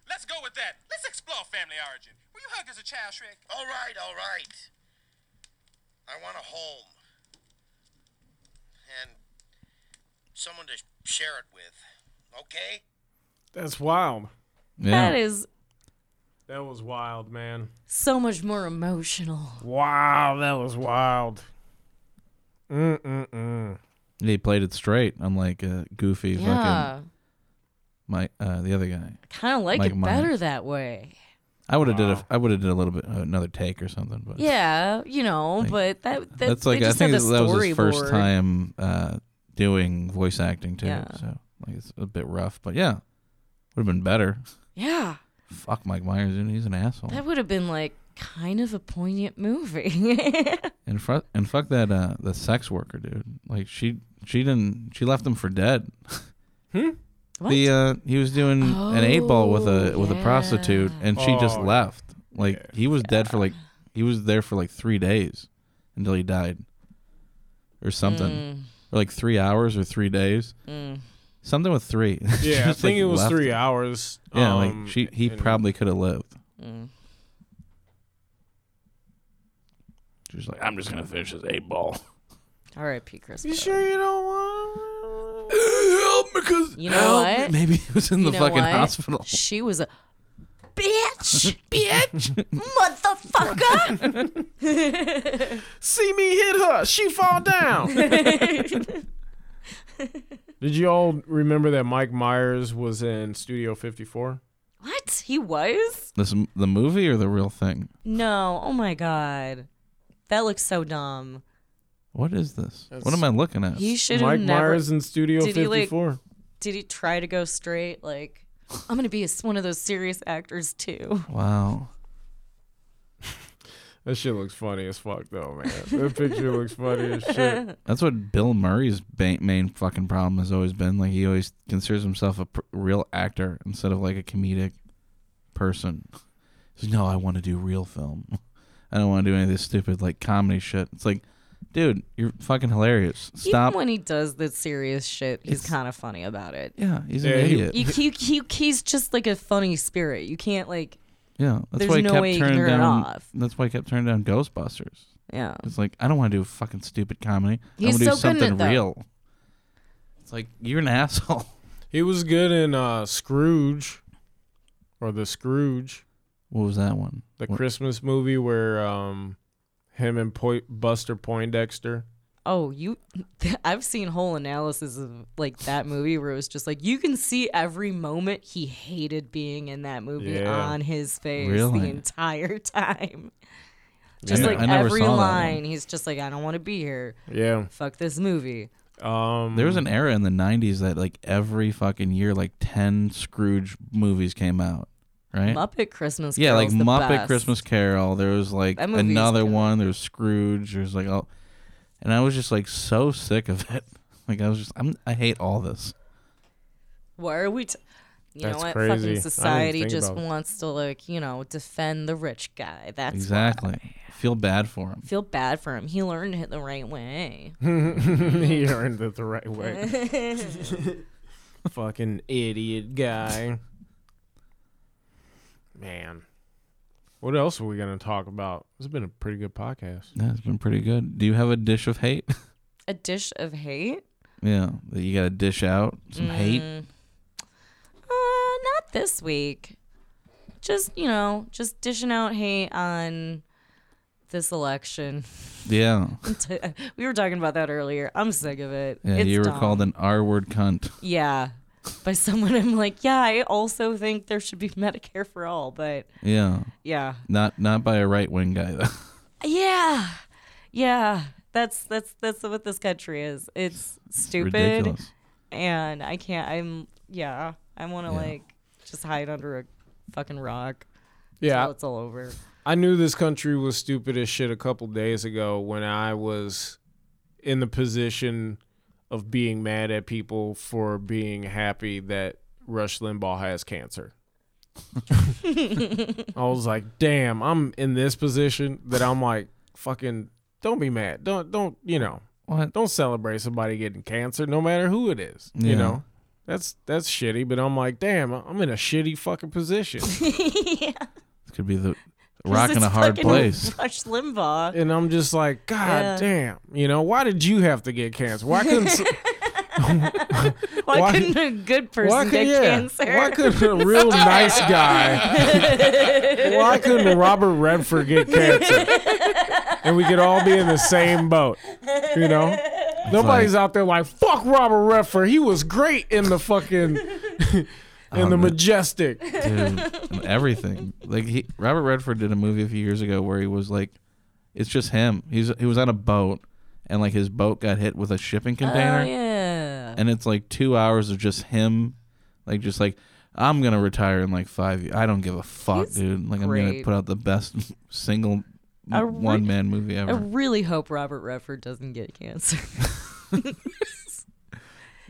Let's go with that. Let's explore family origin. Were you hugged as a child, Shrek? All right, all right. I want a home. And someone to share it with. Okay? That's wild. Yeah. that is That was wild, man. so much more emotional. Wow, that was wild. Mm-mm-mm. He played it straight, unlike uh, Goofy, fucking Yeah, Mike, uh, the other guy. I kind of like Like it mine. better that way. I would have did a, I would have did a little bit uh, another take or something, but Yeah, you know, Like, but that, that that's like I think that was his first time uh, doing voice acting too. Yeah. So like it's a bit rough, but yeah, would have been better. Yeah, Fuck Mike Myers, dude. He's an asshole. That would have been like kind of a poignant movie. [LAUGHS] And fuck and fuck that uh the sex worker, dude. Like she she didn't she left him for dead. What? The uh he was doing an eight ball with a Oh, with a prostitute yeah. and she just Oh, left. Like he was dead for like [SIGHS] he was there for like three days until he died. Or something. Mm, Or like three hours or three days. mm. Something with three. [LAUGHS] She Yeah, I just, think like, it was left three hours. Yeah, um, like she he and- probably could have lived. Mm. She was like, I'm just gonna finish this eight ball. All right, R.I.P. Chris. You Pratt. sure you don't want? [LAUGHS] Help because You know what? Maybe he was in You the know fucking what? hospital. She was a bitch, [LAUGHS] bitch, motherfucker. [LAUGHS] See me hit her. She fall down. [LAUGHS] Did you all remember that Mike Myers was in Studio 54? what? He was? This the movie or the real thing? No. Oh my god. That looks so dumb. What is this? That's- what am I looking at? He should have Mike never. Myers in Studio Did he, like- 54. Did he try to go straight? Like, I'm gonna be a, one of those serious actors too. wow. [LAUGHS] That shit looks funny as fuck though, man. That picture looks funny as shit. [LAUGHS] That's what Bill Murray's ba- main fucking problem has always been. Like he always considers himself a pr- real actor instead of like a comedic person. He's like, no, I want to do real film. [LAUGHS] I don't want to do any of this stupid like comedy shit. It's like, dude, you're fucking hilarious. Stop. Even when he does the serious shit, he's It's- kind of funny about it. yeah, he's an he- idiot. You, he, he, he's just like a funny spirit. You can't like, yeah, that's there's why he no kept way you can turning turn it down. off. That's why he kept turning down Ghostbusters. yeah. It's like I don't want to do a fucking stupid comedy. He's I want to do so good at something though. real. It's like you're an [LAUGHS] asshole. He was good in uh, Scrooge, or the Scrooge, What was that one? the What- Christmas movie where um, him and po- Buster Poindexter. Oh, you. [LAUGHS] I've seen whole analysis of like that movie where it was just like you can see every moment he hated being in that movie Yeah. on his face Really? the entire [LAUGHS] time. Just Yeah. like I never every saw that one. line, he's just like, I don't want to be here. Yeah. Fuck this movie. Um, There was an era in the '90s that like every fucking year, like ten Scrooge movies came out, right? Muppet Christmas. yeah, like Carol's the Muppet best. Christmas Carol. There was like That movie is another good. one. There was Scrooge. There's like oh, and I was just like so sick of it. [LAUGHS] Like I was just I'm I hate all this. Why are we? T- you That's know what? crazy. Fucking society just wants to like you know defend the rich guy. That's exactly. why. Feel bad for him. Feel bad for him. He learned it the right way. [LAUGHS] he earned it the right way. [LAUGHS] Fucking idiot guy. Man. What else are we going to talk about? This has been a pretty good podcast. Yeah, it's been pretty good. Do you have a dish of hate? [LAUGHS] A dish of hate. yeah, that you got to dish out some hate. Mm. Uh, not this week. Just you know, just dishing out hate on this election. [LAUGHS] Yeah, we were talking about that earlier. I'm sick of it. yeah. It's you were dumb. called an R-word cunt. Yeah. By someone I'm like, yeah, I also think there should be Medicare for all, but Yeah, yeah. not not by a right wing guy though. Yeah. Yeah. That's that's that's what this country is. It's stupid Ridiculous. and I can't I'm yeah. I wanna Yeah. like just hide under a fucking rock. Yeah. It's all over. I knew this country was stupid as shit a couple days ago when I was in the position of being mad at people for being happy that Rush Limbaugh has cancer. [LAUGHS] I was like, damn, I'm in this position that I'm like, fucking, don't be mad. Don't, don't, you know, What? don't celebrate somebody getting cancer, no matter who it is. Yeah. You know, that's that's shitty. But I'm like, damn, I'm in a shitty fucking position. yeah. This [LAUGHS] could be the rock in This a hard fucking place. [LAUGHS] Rush Limbaugh. and I'm just like, God Yeah. damn, you know, why did you have to get cancer? Why couldn't s- [LAUGHS] Why, Why- couldn't a good person why get could yeah? cancer? Why couldn't a real nice guy? [LAUGHS] why couldn't Robert Redford get cancer? And we could all be in the same boat, you know. Nobody's out there like fuck Robert Redford. He was great in the fucking in Oh, the majestic. Dude, and everything. Like he, Robert Redford did a movie a few years ago where he was like, it's just him. He's he was on a boat, and like his boat got hit with a shipping oh, container, Oh, yeah. and it's like two hours of just him, like just like, I'm gonna retire in like five years. I don't give a fuck, He's dude. Like I'm gonna put out the best single re- one man movie ever. I really hope Robert Redford doesn't get cancer. [LAUGHS] [LAUGHS]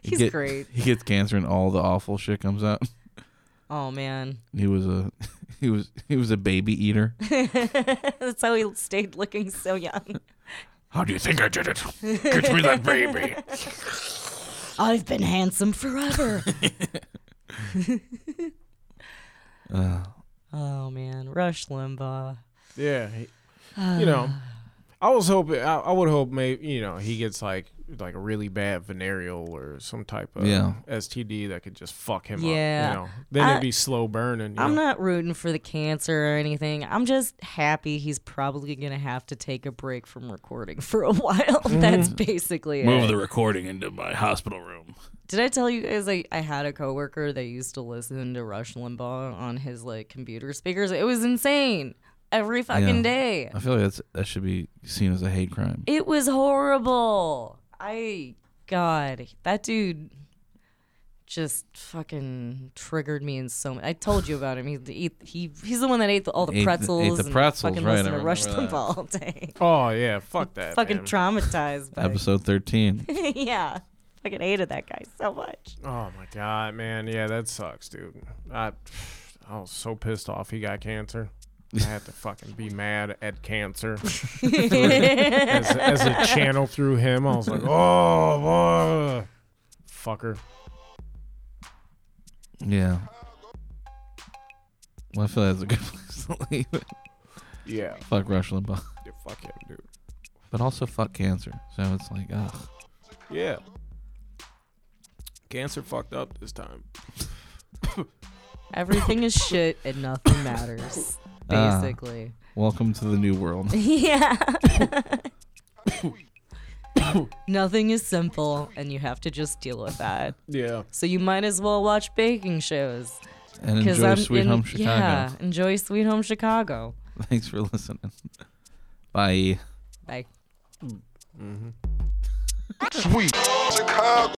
He He's get- great. He gets cancer and all the awful shit comes out. [LAUGHS] Oh man, He was a [LAUGHS] he was he was a baby eater. [LAUGHS] that's how he stayed looking so young. How do you think I did it? Get me that baby. I've been handsome forever. Uh, oh man, Rush Limbaugh. Yeah, he, you know, I was hoping. I, I would hope maybe you know he gets like like a really bad venereal or some type of Yeah. STD that could just fuck him Yeah. up. You know, then I- it'd be slow burning. You I'm know? not rooting for the cancer or anything. I'm just happy he's probably gonna have to take a break from recording for a [LAUGHS] while. Mm-hmm. That's basically it. Move the recording into my hospital room. Did I tell you guys I, I had a coworker that used to listen to Rush Limbaugh on his like computer speakers? It was insane. Every fucking Yeah. day. I feel like that's that should be seen as a hate crime. It was horrible. I God, that dude just fucking triggered me in so much. I told you about him. He, he, he he's the one that ate the, all the Ate the- ate pretzels. the and pretzels, fucking right, listened I to Rush remember that. Limbaugh all day. Oh yeah, fuck [LAUGHS] that. fucking man. traumatized. By, Episode thirteen. [LAUGHS] yeah, fucking hated that guy so much. Oh my god, man. Yeah, that sucks, dude. I [SIGHS] I was so pissed off he got cancer. I had to fucking be mad at cancer [LAUGHS] as, as a channel through him. I was like, oh, boy. fucker. Yeah. Well, I feel that's a good place to leave it. Yeah, Fuck Rush Limbaugh, yeah, fuck him, dude. but also fuck cancer. So it's like, ugh. Yeah. Cancer fucked up this time. Everything is shit and nothing matters. [LAUGHS] Ah. Basically. Welcome to the new world. [LAUGHS] Yeah. [COUGHS] Nothing is simple, and you have to just deal with that. Yeah. So you might as well watch baking shows. And Because enjoy I'm Sweet in, Home Chicago. Yeah, enjoy Sweet Home Chicago. Thanks for listening. Bye. Bye. Mm-hmm. Sweet Chicago.